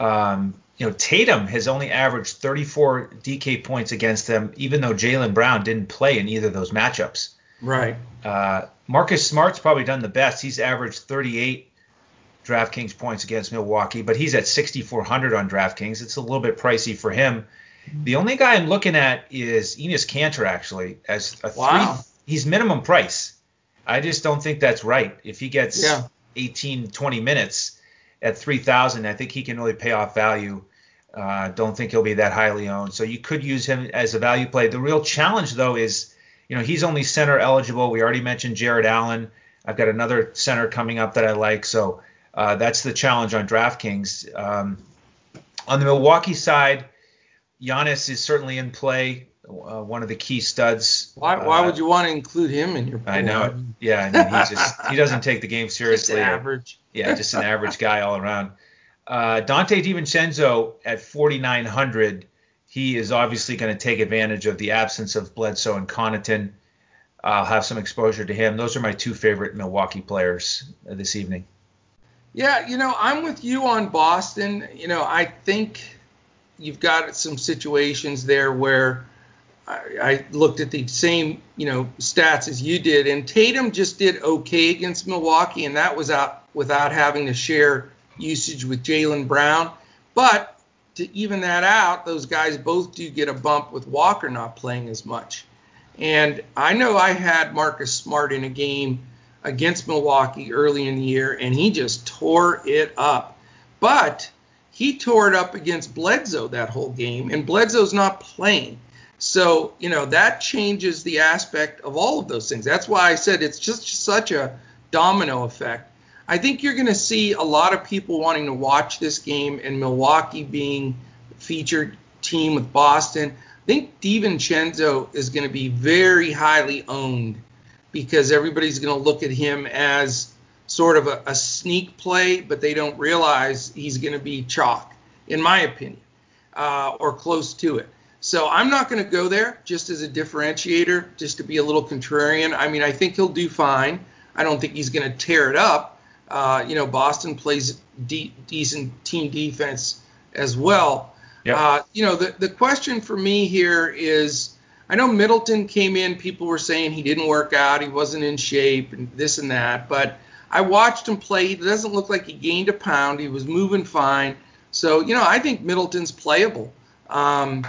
Um, you know, Tatum has only averaged 34 DK points against them, even though Jaylen Brown didn't play in either of those matchups. Right. Uh, Marcus Smart's probably done the best. He's averaged 38 DraftKings points against Milwaukee, but he's at 6,400 on DraftKings. It's a little bit pricey for him. The only guy I'm looking at is Enes Kanter, actually, as a wow. three. He's minimum price. I just don't think that's right. If he gets Yeah. 18, 20 minutes at 3,000, I think he can really pay off value. Uh, don't think he'll be that highly owned. So you could use him as a value play. The real challenge, though, is you know he's only center eligible. We already mentioned Jarrett Allen. I've got another center coming up that I like. So uh, that's the challenge on DraftKings. Um, on the Milwaukee side, Giannis is certainly in play. Uh, one of the key studs. Why, why Uh, would you want to include him in your pool? I know it. Yeah, I mean, he just he doesn't take the game <laughs> Just seriously. or- average. yeah, just an average guy all around. Uh, Donte DiVincenzo at 4,900, he is obviously going to take advantage of the absence of Bledsoe and Connaughton. I'll have some exposure to him. Those are my two favorite Milwaukee players uh, this evening. Yeah, you know, I'm with you on Boston. You know, I think you've got some situations there where I, looked at the same, you know, stats as you did, and Tatum just did okay against Milwaukee, and that was out without having to share usage with Jaylen Brown. But to even that out, those guys both do get a bump with Walker not playing as much. And I know I had Marcus Smart in a game against Milwaukee early in the year, and he just tore it up. But he tore it up against Bledsoe that whole game, and Bledsoe's not playing. So, you know, that changes the aspect of all of those things. That's why I said it's just such a domino effect. I think you're going to see a lot of people wanting to watch this game and Milwaukee being featured team with Boston. I think DiVincenzo is going to be very highly owned because everybody's going to look at him as sort of a, a sneak play, but they don't realize he's going to be chalk, in my opinion, uh, or close to it. So I'm not going to go there just as a differentiator, just to be a little contrarian. I mean, I think he'll do fine. I don't think he's going to tear it up. Uh, you know, Boston plays de- decent team defense as well. Yep. Uh, you know, the, the question for me here is I know Middleton came in, people were saying he didn't work out, he wasn't in shape, and this and that. But I watched him play. He doesn't look like he gained a pound. He was moving fine. So, you know, I think Middleton's playable. Um,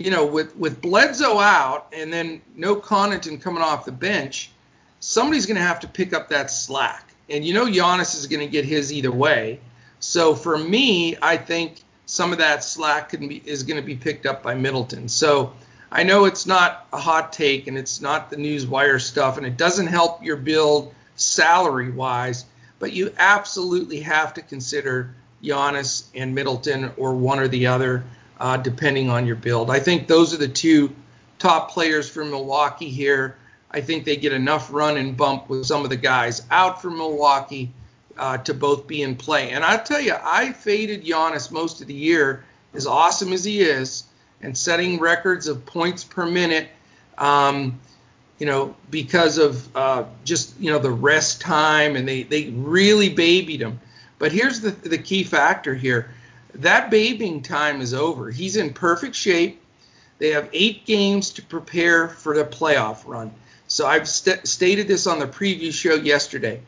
you know, with, with Bledsoe out and then no Connaughton coming off the bench, somebody's going to have to pick up that slack. And you know, Giannis is going to get his either way. So for me, I think some of that slack be is going to be picked up by Middleton. So I know it's not a hot take and it's not the news wire stuff and it doesn't help your build salary wise, but you absolutely have to consider Giannis and Middleton or one or the other, uh, depending on your build. I think those are the two top players for Milwaukee here. I think they get enough run and bump with some of the guys out from Milwaukee uh, to both be in play. And I'll tell you, I faded Giannis most of the year, as awesome as he is, and setting records of points per minute. Um, you know, because of uh, just you know the rest time, and they they really babied him. But here's the the key factor here: that babying time is over. He's in perfect shape. They have eight games to prepare for the playoff run. So I've st- stated this on the preview show yesterday.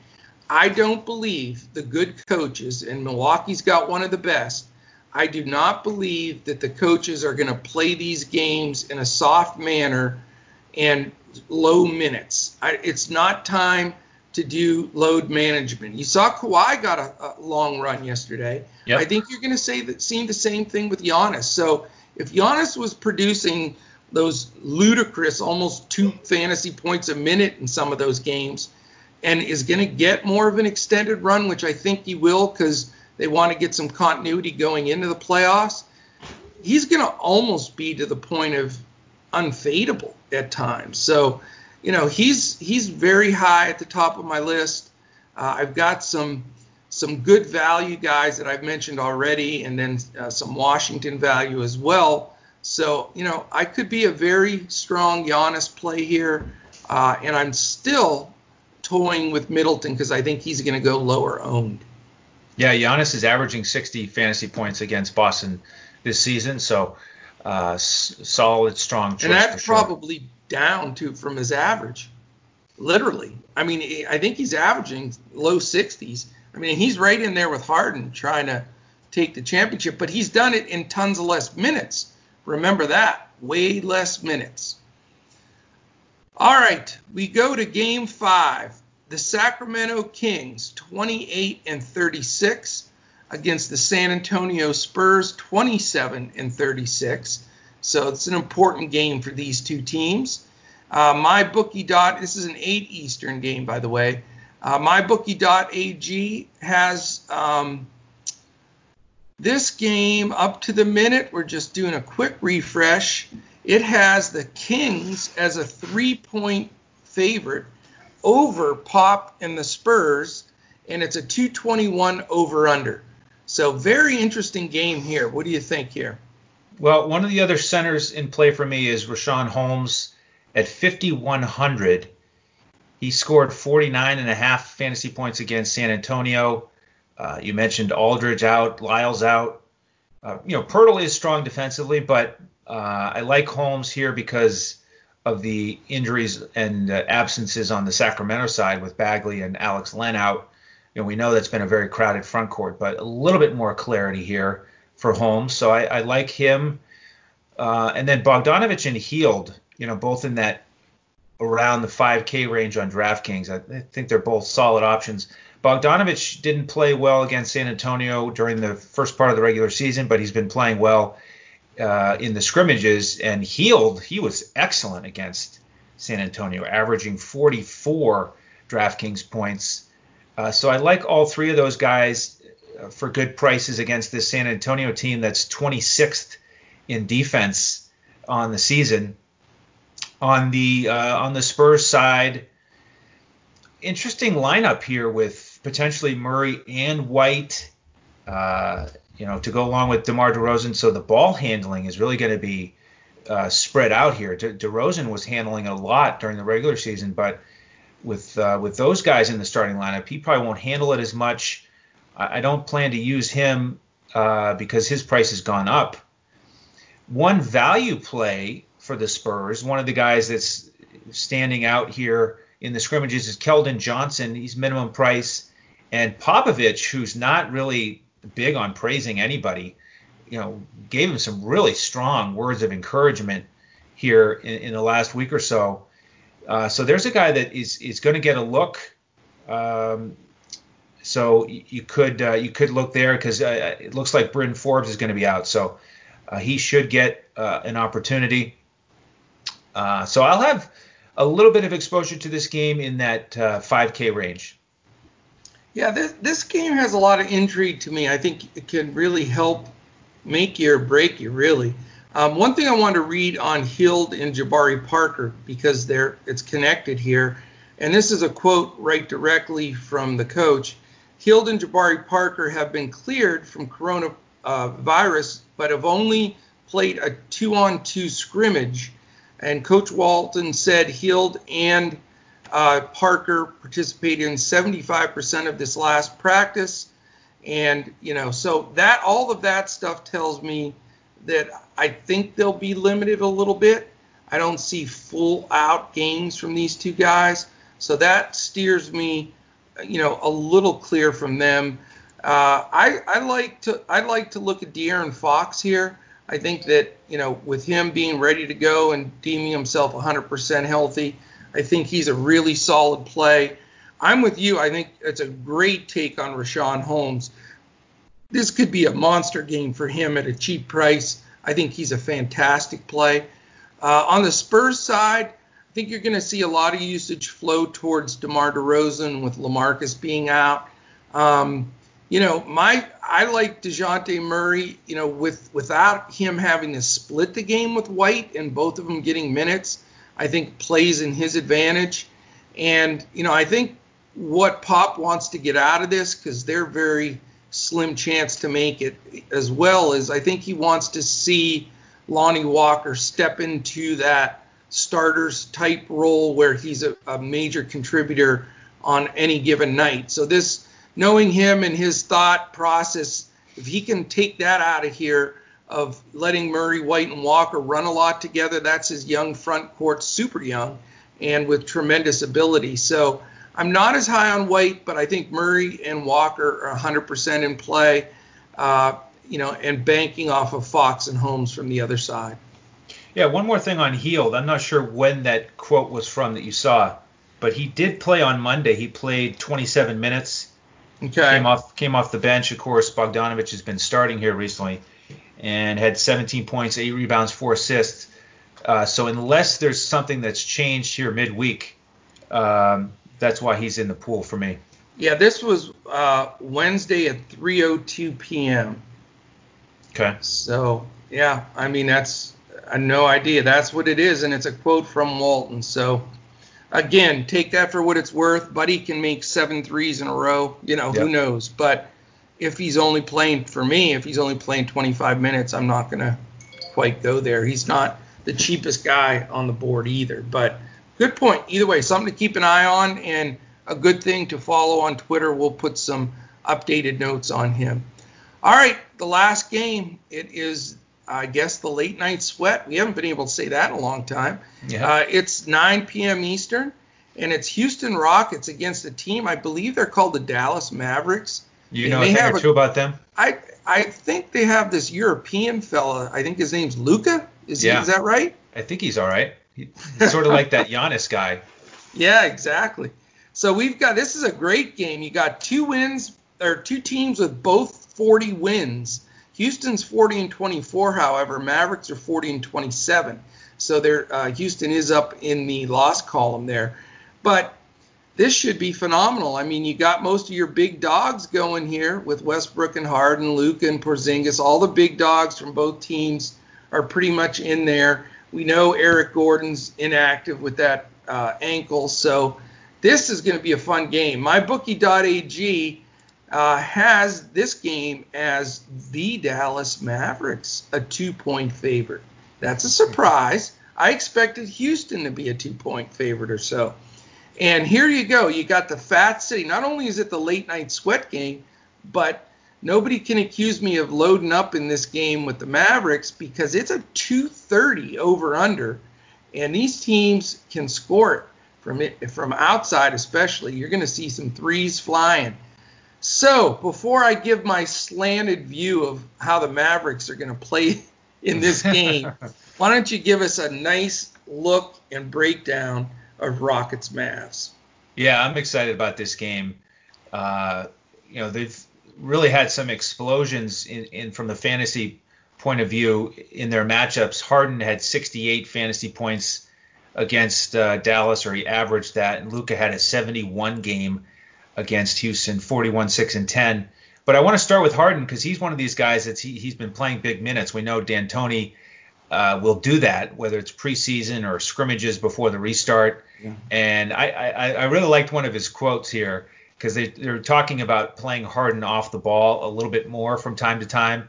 I don't believe the good coaches, and Milwaukee's got one of the best. I do not believe that the coaches are going to play these games in a soft manner and low minutes. I, it's not time to do load management. You saw Kawhi got a, a long run yesterday. Yep. I think you're going to say that see the same thing with Giannis. So if Giannis was producing those ludicrous almost two fantasy points a minute in some of those games and is going to get more of an extended run, which I think he will because they want to get some continuity going into the playoffs, he's going to almost be to the point of unfadable at times. So, you know, he's he's very high at the top of my list. Uh, I've got some some good value guys that I've mentioned already, and then uh, some Washington value as well. So, you know, I could be a very strong Giannis play here, uh, and I'm still toying with Middleton because I think he's going to go lower owned. Yeah, Giannis is averaging 60 fantasy points against Boston this season, so uh, s- solid, strong choice. And that's sure. probably down to from his average, literally. I mean, I think he's averaging low 60s. I mean, he's right in there with Harden trying to take the championship, but he's done it in tons of less minutes. Remember that, way less minutes. All right, we go to game five. The Sacramento Kings, 28 and 36, against the San Antonio Spurs, 27 and 36. So it's an important game for these two teams. Uh, dot. This is an 8 Eastern game, by the way. Uh, MyBookie.ag has um, this game up to the minute. We're just doing a quick refresh. It has the Kings as a three-point favorite over Pop and the Spurs, and it's a 221 over/under. So very interesting game here. What do you think here? Well, one of the other centers in play for me is Richaun Holmes at 5100. He scored 49 and a half fantasy points against San Antonio. Uh, you mentioned Aldridge out, Lyles out. Uh, you know, Poeltl is strong defensively, but uh, I like Holmes here because of the injuries and uh, absences on the Sacramento side with Bagley and Alex Len out. You know, we know that's been a very crowded front court, but a little bit more clarity here for Holmes. So I, I like him. Uh, and then Bogdanovich and Hield, you know, both in that around the 5K range on DraftKings. I think they're both solid options. Bogdanovich didn't play well against San Antonio during the first part of the regular season, but he's been playing well uh, in the scrimmages. And Hield, he was excellent against San Antonio, averaging 44 DraftKings points. Uh, so I like all three of those guys for good prices against this San Antonio team that's 26th in defense on the season. On the uh, on the Spurs side, interesting lineup here with potentially Murray and White. Uh, you know, to go along with DeMar DeRozan, so the ball handling is really going to be uh, spread out here. De- DeRozan was handling a lot during the regular season, but with uh, with those guys in the starting lineup, he probably won't handle it as much. I, don't plan to use him uh, because his price has gone up. One value play for the Spurs, one of the guys that's standing out here in the scrimmages is Keldon Johnson. He's minimum price, and Popovich, who's not really big on praising anybody, you know, gave him some really strong words of encouragement here in, in the last week or so. Uh, so there's a guy that is is going to get a look. Um, so you could uh, you could look there because uh, it looks like Bryn Forbes is going to be out, so uh, he should get uh, an opportunity. Uh, so I'll have a little bit of exposure to this game in that 5K range. Yeah, this, this game has a lot of intrigue to me. I think it can really help make you or break you, really. Um, one thing I want to read on Hield and Jabari Parker because they're it's connected here, and this is a quote right directly from the coach. Hield and Jabari Parker have been cleared from coronavirus, but have only played a two-on-two scrimmage. And Coach Walton said Hield and uh, Parker participated in 75% of this last practice, and you know, so that all of that stuff tells me that I think they'll be limited a little bit. I don't see full out games from these two guys, so that steers me, you know, a little clear from them. Uh, I, I like to I like to look at De'Aaron Fox here. I think that you know with him being ready to go and deeming himself 100% healthy, I think he's a really solid play. I'm with you. I think it's a great take on Richaun Holmes. This could be a monster game for him at a cheap price. I think he's a fantastic play. Uh, on the Spurs side, I think you're going to see a lot of usage flow towards DeMar DeRozan with LaMarcus being out. Um, you know, my I like Dejounte Murray. You know, with without him having to split the game with White and both of them getting minutes, I think plays in his advantage. And you know, I think what Pop wants to get out of this because they're very slim chance to make it as well is I think he wants to see Lonnie Walker step into that starters type role where he's a, a major contributor on any given night. So this knowing him and his thought process, if he can take that out of here of letting Murray, White, and Walker run a lot together, that's his young front court, super young, and with tremendous ability. So I'm not as high on White, but I think Murray and Walker are 100% in play, uh, you know, and banking off of Fox and Holmes from the other side. Yeah, one more thing on Hield. I'm not sure when that quote was from that you saw, but he did play on Monday. He played 27 minutes. Okay. Came off came off the bench. Of course, Bogdanovich has been starting here recently, and had 17 points, eight rebounds, four assists. Uh, so unless there's something that's changed here midweek, um, that's why he's in the pool for me. Yeah, this was uh, Wednesday at 3:02 p.m. Okay. So yeah, I mean that's no idea. That's what it is, and it's a quote from Walton. So again, take that for what it's worth. Buddy can make seven threes in a row. You know, yep. who knows? But if he's only playing for me, if he's only playing 25 minutes, I'm not gonna quite go there. He's not the cheapest guy on the board either. But good point. Either way, something to keep an eye on and a good thing to follow on Twitter. We'll put some updated notes on him. All right, the last game. It is, I guess, the late night sweat. We haven't been able to say that in a long time. Yeah. Uh, it's 9 p.m. Eastern, and it's Houston Rockets against a team. I believe they're called the Dallas Mavericks. You know a thing or two about them? I I think they have this European fella. I think his name's Luka. Is yeah. he? Is that right? I think he's all right. He's sort of like that <laughs> Giannis guy. Yeah, exactly. So we've got this is a great game. You got two wins or two teams with both 40 wins. Houston's 40 and 24, however, Mavericks are 40 and 27. So there, uh, Houston is up in the loss column there. But this should be phenomenal. I mean, you got most of your big dogs going here with Westbrook and Harden, Luke and Porzingis. All the big dogs from both teams are pretty much in there. We know Eric Gordon's inactive with that uh, ankle, so this is going to be a fun game. MyBookie.ag uh, has this game as the Dallas Mavericks a two-point favorite. That's a surprise. I expected Houston to be a two-point favorite or so. And here you go. You got the Fat City. Not only is it the late night sweat game, but nobody can accuse me of loading up in this game with the Mavericks because it's a 230 over under, and these teams can score it from it from outside especially. You're going to see some threes flying. So before I give my slanted view of how the Mavericks are going to play <laughs> in this game, <laughs> why don't you give us a nice look and breakdown of Rockets Mavs? Yeah, I'm excited about this game. Uh, you know, they've really had some explosions in, in from the fantasy point of view in their matchups. Harden had 68 fantasy points against uh, Dallas, or he averaged that, and Luka had a 71 game against Houston, 41, 6, and 10. But I want to start with Harden because he's one of these guys that's he, he's been playing big minutes. We know D'Antoni uh, will do that, whether it's preseason or scrimmages before the restart. Yeah. And I, I, I really liked one of his quotes here because they, they're talking about playing Harden off the ball a little bit more from time to time.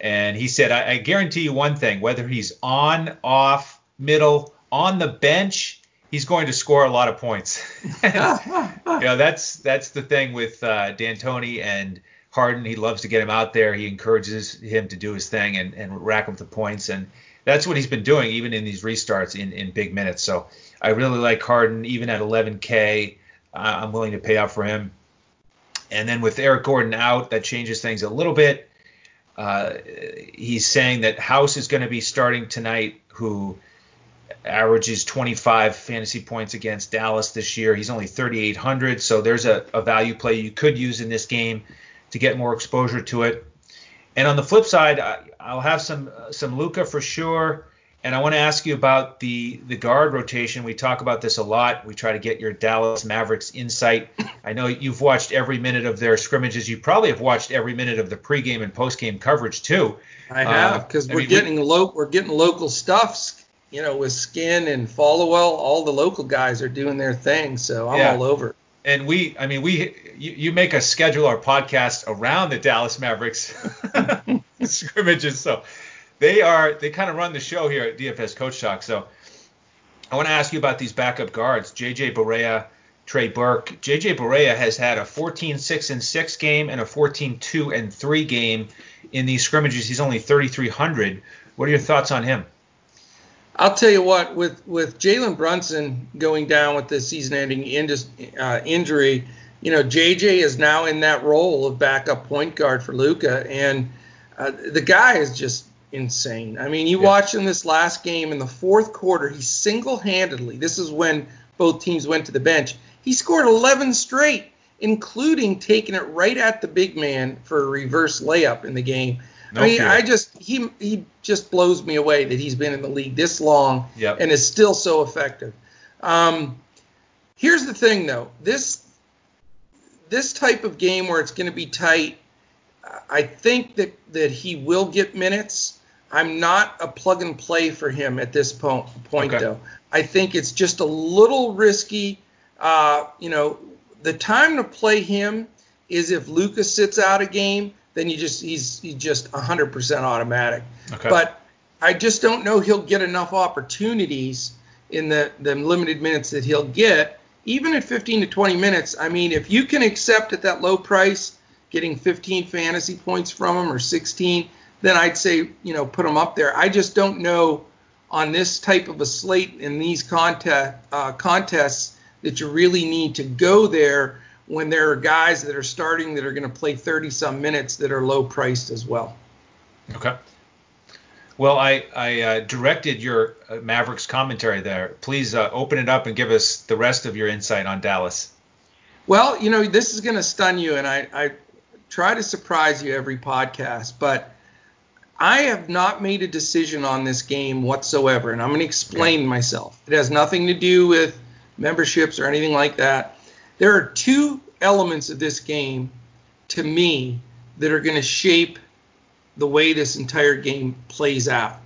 And he said, I, I guarantee you one thing, whether he's on, off, middle, on the bench, he's going to score a lot of points. <laughs> <laughs> you know, that's that's the thing with uh, D'Antoni and Harden. He loves to get him out there. He encourages him to do his thing and, and rack up the points. And that's what he's been doing even in these restarts in, in big minutes. So I really like Harden even at 11K. I'm willing to pay out for him. And then with Eric Gordon out, that changes things a little bit. Uh, he's saying that House is going to be starting tonight, who averages 25 fantasy points against Dallas this year. He's only 3,800, so there's a, a value play you could use in this game to get more exposure to it. And on the flip side, I, will have some some Luka for sure. And I want to ask you about the the guard rotation. We talk about this a lot. We try to get your Dallas Mavericks insight. I know you've watched every minute of their scrimmages. You probably have watched every minute of the pregame and postgame coverage too. I have because uh, we're mean, getting we, lo- we're getting local stuff. You know, with Skin and Followill, all the local guys are doing their thing. So I'm yeah. all over. And we, I mean, we you, you make us schedule our podcast around the Dallas Mavericks <laughs> scrimmages. So they are they kind of run the show here at DFS Coach Talk. So I want to ask you about these backup guards. JJ Barea Trey Burke. JJ Barea has had a 14-6 and 6 game and a 14-2 and 3 game in these scrimmages. He's only 3,300. What are your thoughts on him? I'll tell you what, with with Jalen Brunson going down with the season-ending uh, injury, you know JJ is now in that role of backup point guard for Luka, and uh, the guy is just insane. I mean, you yeah. watch in this last game in the fourth quarter, he single-handedly. This is when both teams went to the bench. He scored 11 straight, including taking it right at the big man for a reverse layup in the game. No I mean, fear. I just he he just blows me away that he's been in the league this long yep. and is still so effective. Um, here's the thing, though. This this type of game where it's going to be tight, I think that that he will get minutes. I'm not a plug and play for him at this point, point okay. though. I think it's just a little risky. Uh, you know, the time to play him is if Lucas sits out a game, then you just he's he's just 100% automatic. Okay. But I just don't know he'll get enough opportunities in the the limited minutes that he'll get. Even at 15 to 20 minutes, I mean, if you can accept at that low price getting 15 fantasy points from him or 16, then I'd say, you know, put them up there. I just don't know on this type of a slate in these contest, uh, contests that you really need to go there when there are guys that are starting that are going to play 30 some minutes that are low priced as well. Okay. Well, I, I uh, directed your uh, Mavericks commentary there. Please uh, open it up and give us the rest of your insight on Dallas. Well, you know, this is going to stun you, and I, I try to surprise you every podcast, but I have not made a decision on this game whatsoever, and I'm going to explain okay. myself. It has nothing to do with memberships or anything like that. There are two elements of this game, to me, that are going to shape the way this entire game plays out.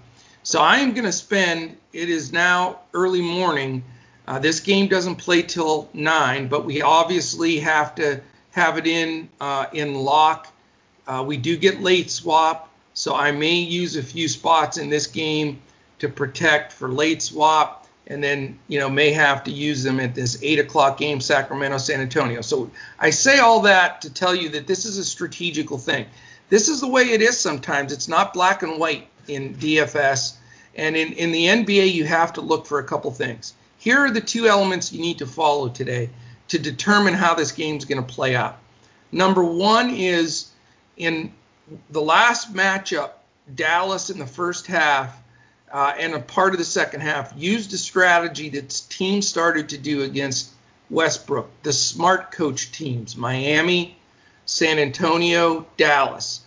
So I am going to spend, it is now early morning. Uh, this game doesn't play till 9, but we obviously have to have it in uh, in lock. Uh, we do get late swap, so I may use a few spots in this game to protect for late swap, and then you know may have to use them at this eight o'clock game, Sacramento, San Antonio. So I say all that to tell you that this is a strategical thing. This is the way it is sometimes. It's not black and white in DFS, and in in the NBA you have to look for a couple things. Here are the two elements you need to follow today to determine how this game's going to play out. Number one is in the last matchup, Dallas in the first half uh, and a part of the second half used a strategy that teams started to do against Westbrook, the smart coach teams, Miami, San Antonio, Dallas.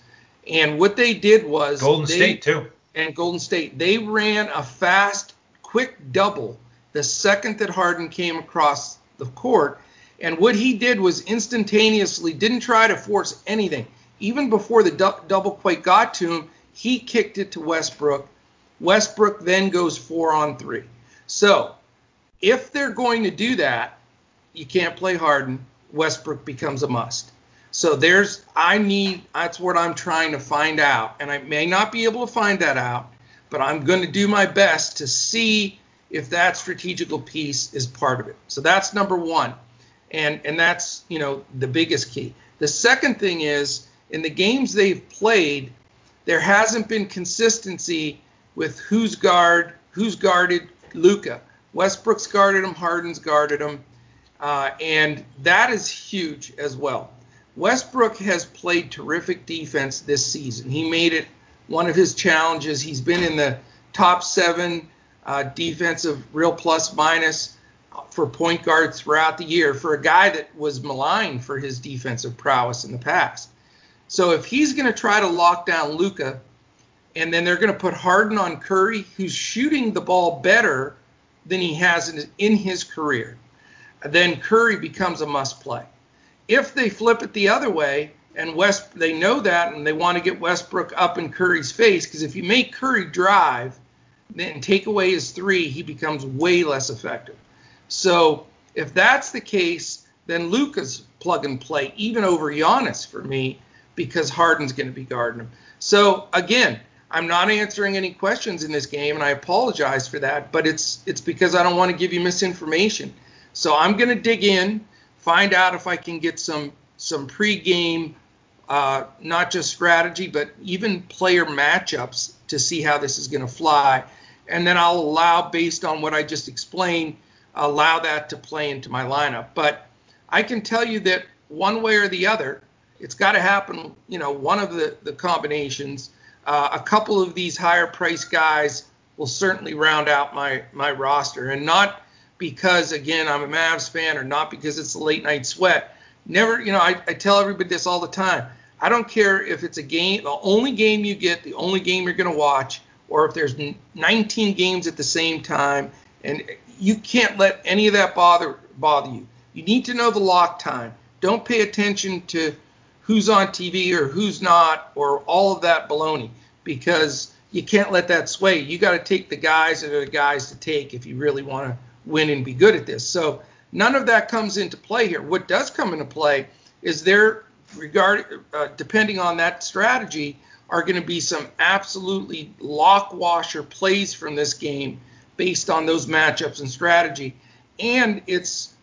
And what they did was Golden they, State too. And Golden State, they ran a fast, quick double the second that Harden came across the court and what he did was instantaneously didn't try to force anything. Even before the du- double quite got to him, he kicked it to Westbrook. Westbrook then goes four on three. So if they're going to do that, you can't play Harden. Westbrook becomes a must. So there's I need that's what I'm trying to find out, and I may not be able to find that out, but I'm going to do my best to see if that strategical piece is part of it. So that's number one and and that's you know the biggest key. The second thing is in the games they've played, there hasn't been consistency with who's guard, who's guarded Luka. Westbrook's guarded him, Harden's guarded him, uh, and that is huge as well. Westbrook has played terrific defense this season. He made it one of his challenges. He's been in the top seven uh, defensive real plus minus for point guard throughout the year for a guy that was maligned for his defensive prowess in the past. So if he's going to try to lock down Luka, and then they're going to put Harden on Curry, who's shooting the ball better than he has in, in his career, then Curry becomes a must play. If they flip it the other way, and West they know that and they want to get Westbrook up in Curry's face because if you make Curry drive then take away his three, he becomes way less effective. So if that's the case, then Luka's plug and play even over Giannis for me because Harden's going to be guarding him. So again, I'm not answering any questions in this game, and I apologize for that. But it's it's because I don't want to give you misinformation. So I'm going to dig in, find out if I can get some some pregame, uh, not just strategy, but even player matchups to see how this is going to fly. And then I'll allow, based on what I just explained, allow that to play into my lineup. But I can tell you that one way or the other, it's got to happen. You know, one of the the combinations. Uh, a couple of these higher price guys will certainly round out my my roster, and not because again I'm a Mavs fan or not because it's a late night sweat. Never, you know, I, I tell everybody this all the time. I don't care if it's a game, the only game you get, the only game you're going to watch, or if there's 19 games at the same time, and you can't let any of that bother bother you. You need to know the lock time. Don't pay attention to who's on TV or who's not, or all of that baloney, because you can't let that sway. You got to take the guys that are the guys to take if you really want to win and be good at this. So none of that comes into play here. What does come into play is there, regard uh, depending on that strategy, are going to be some absolutely lock washer plays from this game based on those matchups and strategy, and it's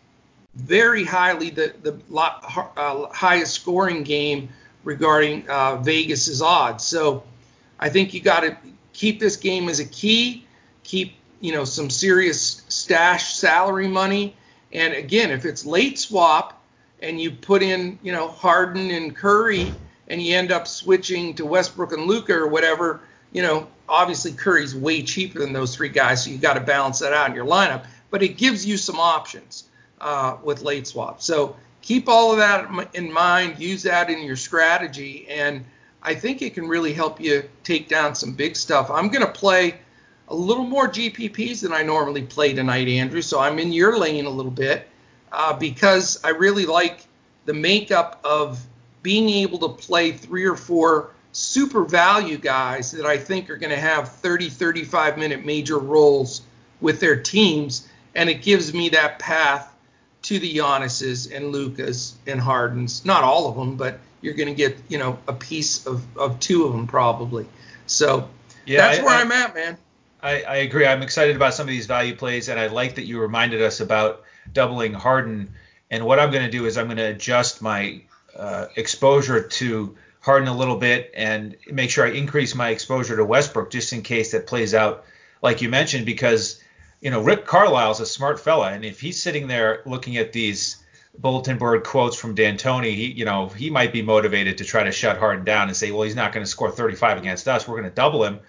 very highly the the uh, highest scoring game regarding uh, Vegas's odds. So I think you got to keep this game as a key. Keep you know some serious stash salary money. And again, if it's late swap and you put in you know Harden and Curry and you end up switching to Westbrook and Luka or whatever, you know obviously Curry's way cheaper than those three guys, so you got to balance that out in your lineup. But it gives you some options uh, with late swap. So keep all of that in mind. Use that in your strategy, and I think it can really help you take down some big stuff. I'm going to play a little more GPPs than I normally play tonight, Andrew. So I'm in your lane a little bit uh, because I really like the makeup of being able to play three or four super value guys that I think are going to have 30, 35 minute major roles with their teams. And it gives me that path to the Giannis's and Lukas and Hardens. Not all of them, but you're going to get, you know, a piece of, of two of them probably. So yeah, that's I, where I, am at, man. I, I agree. I'm excited about some of these value plays, and I like that you reminded us about doubling Harden. And what I'm going to do is I'm going to adjust my uh, exposure to Harden a little bit and make sure I increase my exposure to Westbrook just in case that plays out like you mentioned because you know Rick Carlisle's a smart fella and if he's sitting there looking at these bulletin board quotes from D'Antoni, he you know he might be motivated to try to shut Harden down and say, well, he's not going to score 35 against us. We're going to double him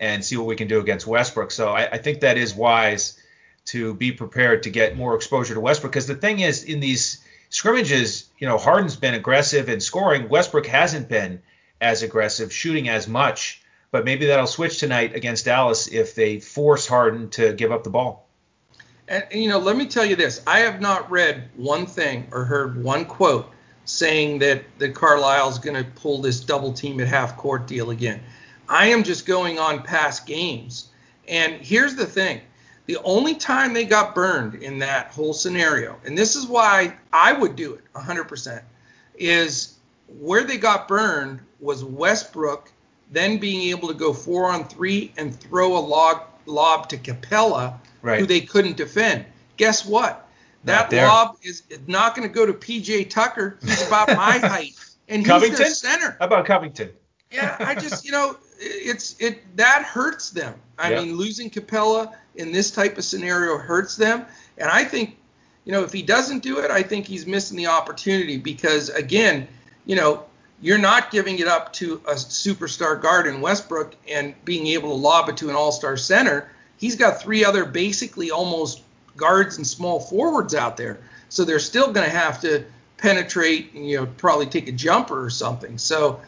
and see what we can do against Westbrook. So I, I think that is wise to be prepared to get more exposure to Westbrook because the thing is in these scrimmages, you know, Harden's been aggressive in scoring. Westbrook hasn't been as aggressive, shooting as much. But maybe that'll switch tonight against Dallas if they force Harden to give up the ball. And, you know, let me tell you this: I have not read one thing or heard one quote saying that that Carlisle's going to pull this double team at half court deal again. I am just going on past games. And here's the thing: the only time they got burned in that whole scenario, and this is why I would do it 100%, is where they got burned was Westbrook then being able to go four on three and throw a log, lob to Capela, right. who they couldn't defend. Guess what? That lob is not going to go to PJ Tucker. He's about <laughs> my height, and he's Covington? their center. How about Covington? yeah, I just you know it's it that hurts them. I yep. mean, losing Capela in this type of scenario hurts them, and I think you know if he doesn't do it, I think he's missing the opportunity because again, you know, you're not giving it up to a superstar guard in Westbrook and being able to lob it to an all-star center. He's got three other basically almost guards and small forwards out there, so they're still going to have to penetrate and you know probably take a jumper or something. So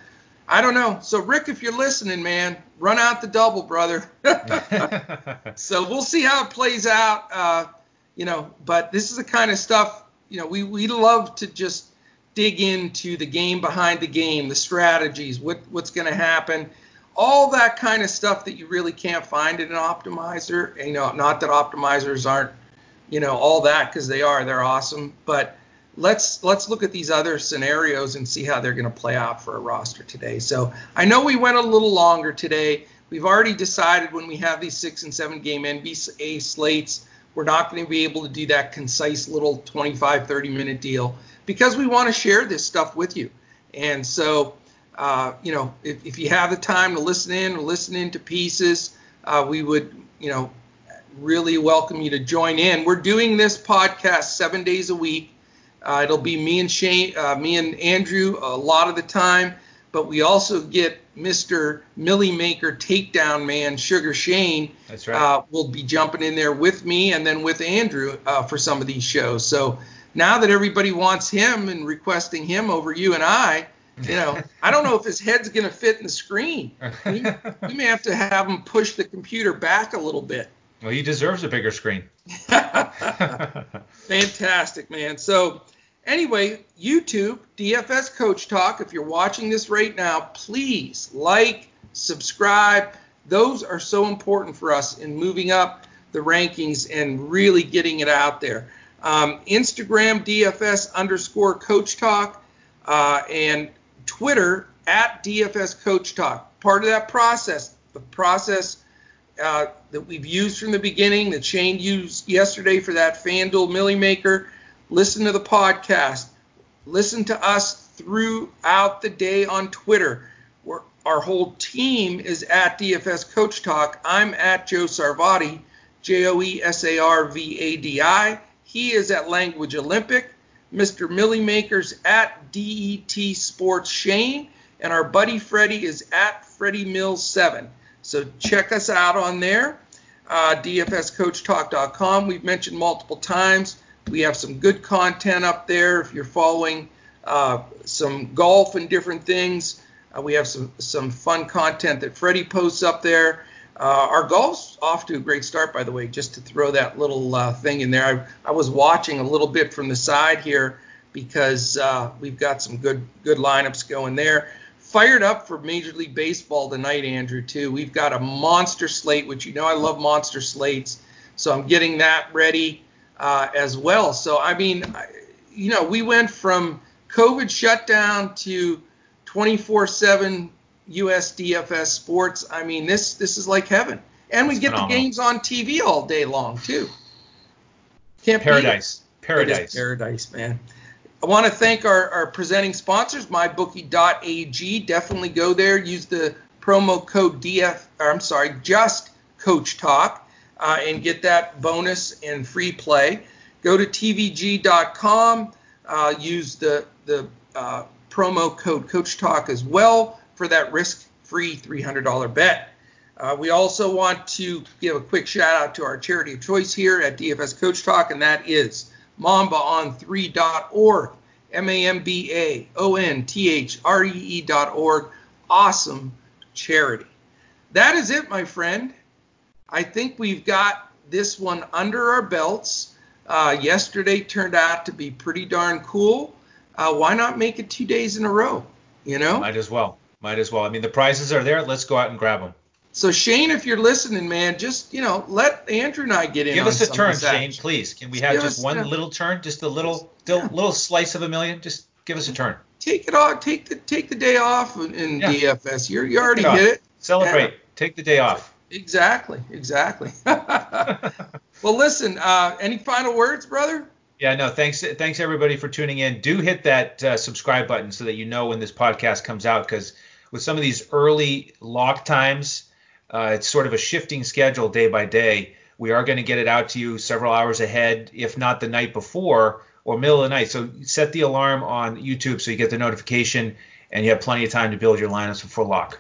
I don't know. So Rick, if you're listening, man, run out the double, brother. <laughs> so we'll see how it plays out. Uh, you know, but this is the kind of stuff. You know, we we love to just dig into the game behind the game, the strategies, what what's going to happen, all that kind of stuff that you really can't find in an optimizer. You know, not that optimizers aren't, you know, all that because they are. They're awesome, but let's let's look at these other scenarios and see how they're going to play out for a roster today. So I know we went a little longer today. We've already decided when we have these six and seven game NBA slates, we're not going to be able to do that concise little 25, 30 minute deal because we want to share this stuff with you. And so, uh, you know, if, if, you have the time to listen in or listen into pieces, uh, we would, you know, really welcome you to join in. We're doing this podcast seven days a week. Uh, it'll be me and Shane, uh, me and Andrew a lot of the time, but we also get Mr. Milly Maker takedown man, Sugar Shane. That's right. Uh, will be jumping in there with me and then with Andrew uh, for some of these shows. So now that everybody wants him and requesting him over you and I, you know, I don't know if his head's going to fit in the screen. We, we may have to have him push the computer back a little bit. Well, he deserves a bigger screen. <laughs> Fantastic, man. So, anyway, YouTube, DFS Coach Talk. If you're watching this right now, please like, subscribe. Those are so important for us in moving up the rankings and really getting it out there. Um, Instagram, DFS underscore Coach Talk, uh, and Twitter at DFS Coach Talk. Part of that process, the process uh, that we've used from the beginning, that Shane used yesterday for that FanDuel Milly Maker. Listen to the podcast. Listen to us throughout the day on Twitter. We're, our whole team is at DFS Coach Talk. I'm at Joe Sarvadi, J O E S A R V A D I. He is at Language Olympic. Mr. Milly Makers at DET Sports Shane. And our buddy Freddie is at Freddie Mills 7. So check us out on there, uh, dfscoachtalk.com. We've mentioned multiple times. We have some good content up there. If you're following uh, some golf and different things, uh, we have some some fun content that Freddie posts up there. Uh, our golf's off to a great start, by the way. Just to throw that little uh, thing in there, I, I, was watching a little bit from the side here because uh, we've got some good good lineups going there fired up for Major League Baseball tonight, Andrew, too. We've got a monster slate, which you know I love monster slates. So I'm getting that ready uh, as well. So, I mean, you know, we went from COVID shutdown to 24 7 US DFS sports. I mean, this this is like heaven. And we get phenomenal. the games on TV all day long, too. Can't paradise. Paradise. Paradise, man. I want to thank our, our presenting sponsors, mybookie.ag. Definitely go there. Use the promo code DF, or I'm sorry, just Coach Talk, uh, and get that bonus and free play. Go to tvg.com. Uh, use the the uh, promo code Coach Talk as well for that risk-free $300 bet. Uh, we also want to give a quick shout out to our charity of choice here at DFS Coach Talk, and that is mambaon3.org, M A M B A O N T H R E E.org. Awesome charity. That is it, my friend. I think we've got this one under our belts. Uh, yesterday turned out to be pretty darn cool. Uh, why not make it two days in a row? You know? Might as well. Might as well. I mean, the prizes are there. Let's go out and grab them. So Shane, if you're listening, man, just you know, let Andrew and I get in. Give us a turn, Shane, please. Can we have just one a, little turn, just a little, yeah. little slice of a million? Just give us a turn. Take it off. Take the take the day off in, yeah. DFS. You're, you already it hit it. Celebrate. Yeah. Take the day off. Exactly. Exactly. <laughs> well, listen. Uh, any final words, brother? Yeah, no, thanks, thanks everybody for tuning in. Do hit that uh, subscribe button so that you know when this podcast comes out. Because with some of these early lock times, uh, it's sort of a shifting schedule day by day. We are going to get it out to you several hours ahead, if not the night before or middle of the night. So set the alarm on YouTube so you get the notification and you have plenty of time to build your lineups before lock.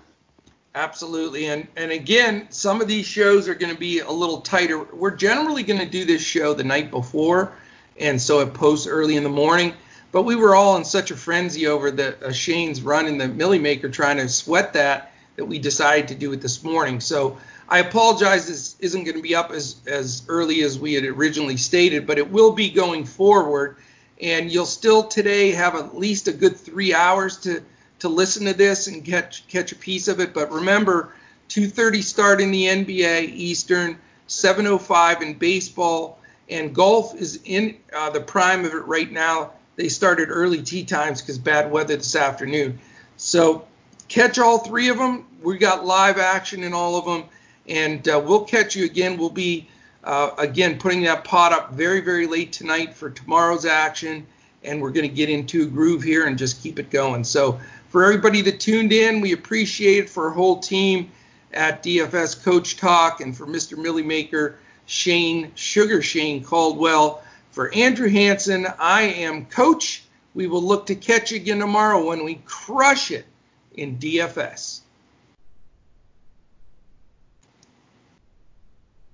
Absolutely. And and again, some of these shows are going to be a little tighter. We're generally going to do this show the night before, and so it posts early in the morning. But we were all in such a frenzy over the uh, Shane's run in the Milly Maker trying to sweat that that we decided to do it this morning. So I apologize this isn't going to be up as, as early as we had originally stated, but it will be going forward. And you'll still today have at least a good three hours to, to listen to this and catch catch a piece of it. But remember, 2:30 start in the NBA Eastern, 7:05 in baseball, and golf is in uh, the prime of it right now. They started early tee times because bad weather this afternoon. So catch all three of them. We got live action in all of them, and uh, we'll catch you again. We'll be uh, again, putting that pot up very, very late tonight for tomorrow's action. And we're going to get into a groove here and just keep it going. So, for everybody that tuned in, we appreciate it for our whole team at DFS Coach Talk and for Mr. Milly Maker, Shane, Sugar Shane Caldwell. For Andrew Hanson, I am Coach. We will look to catch you again tomorrow when we crush it in DFS.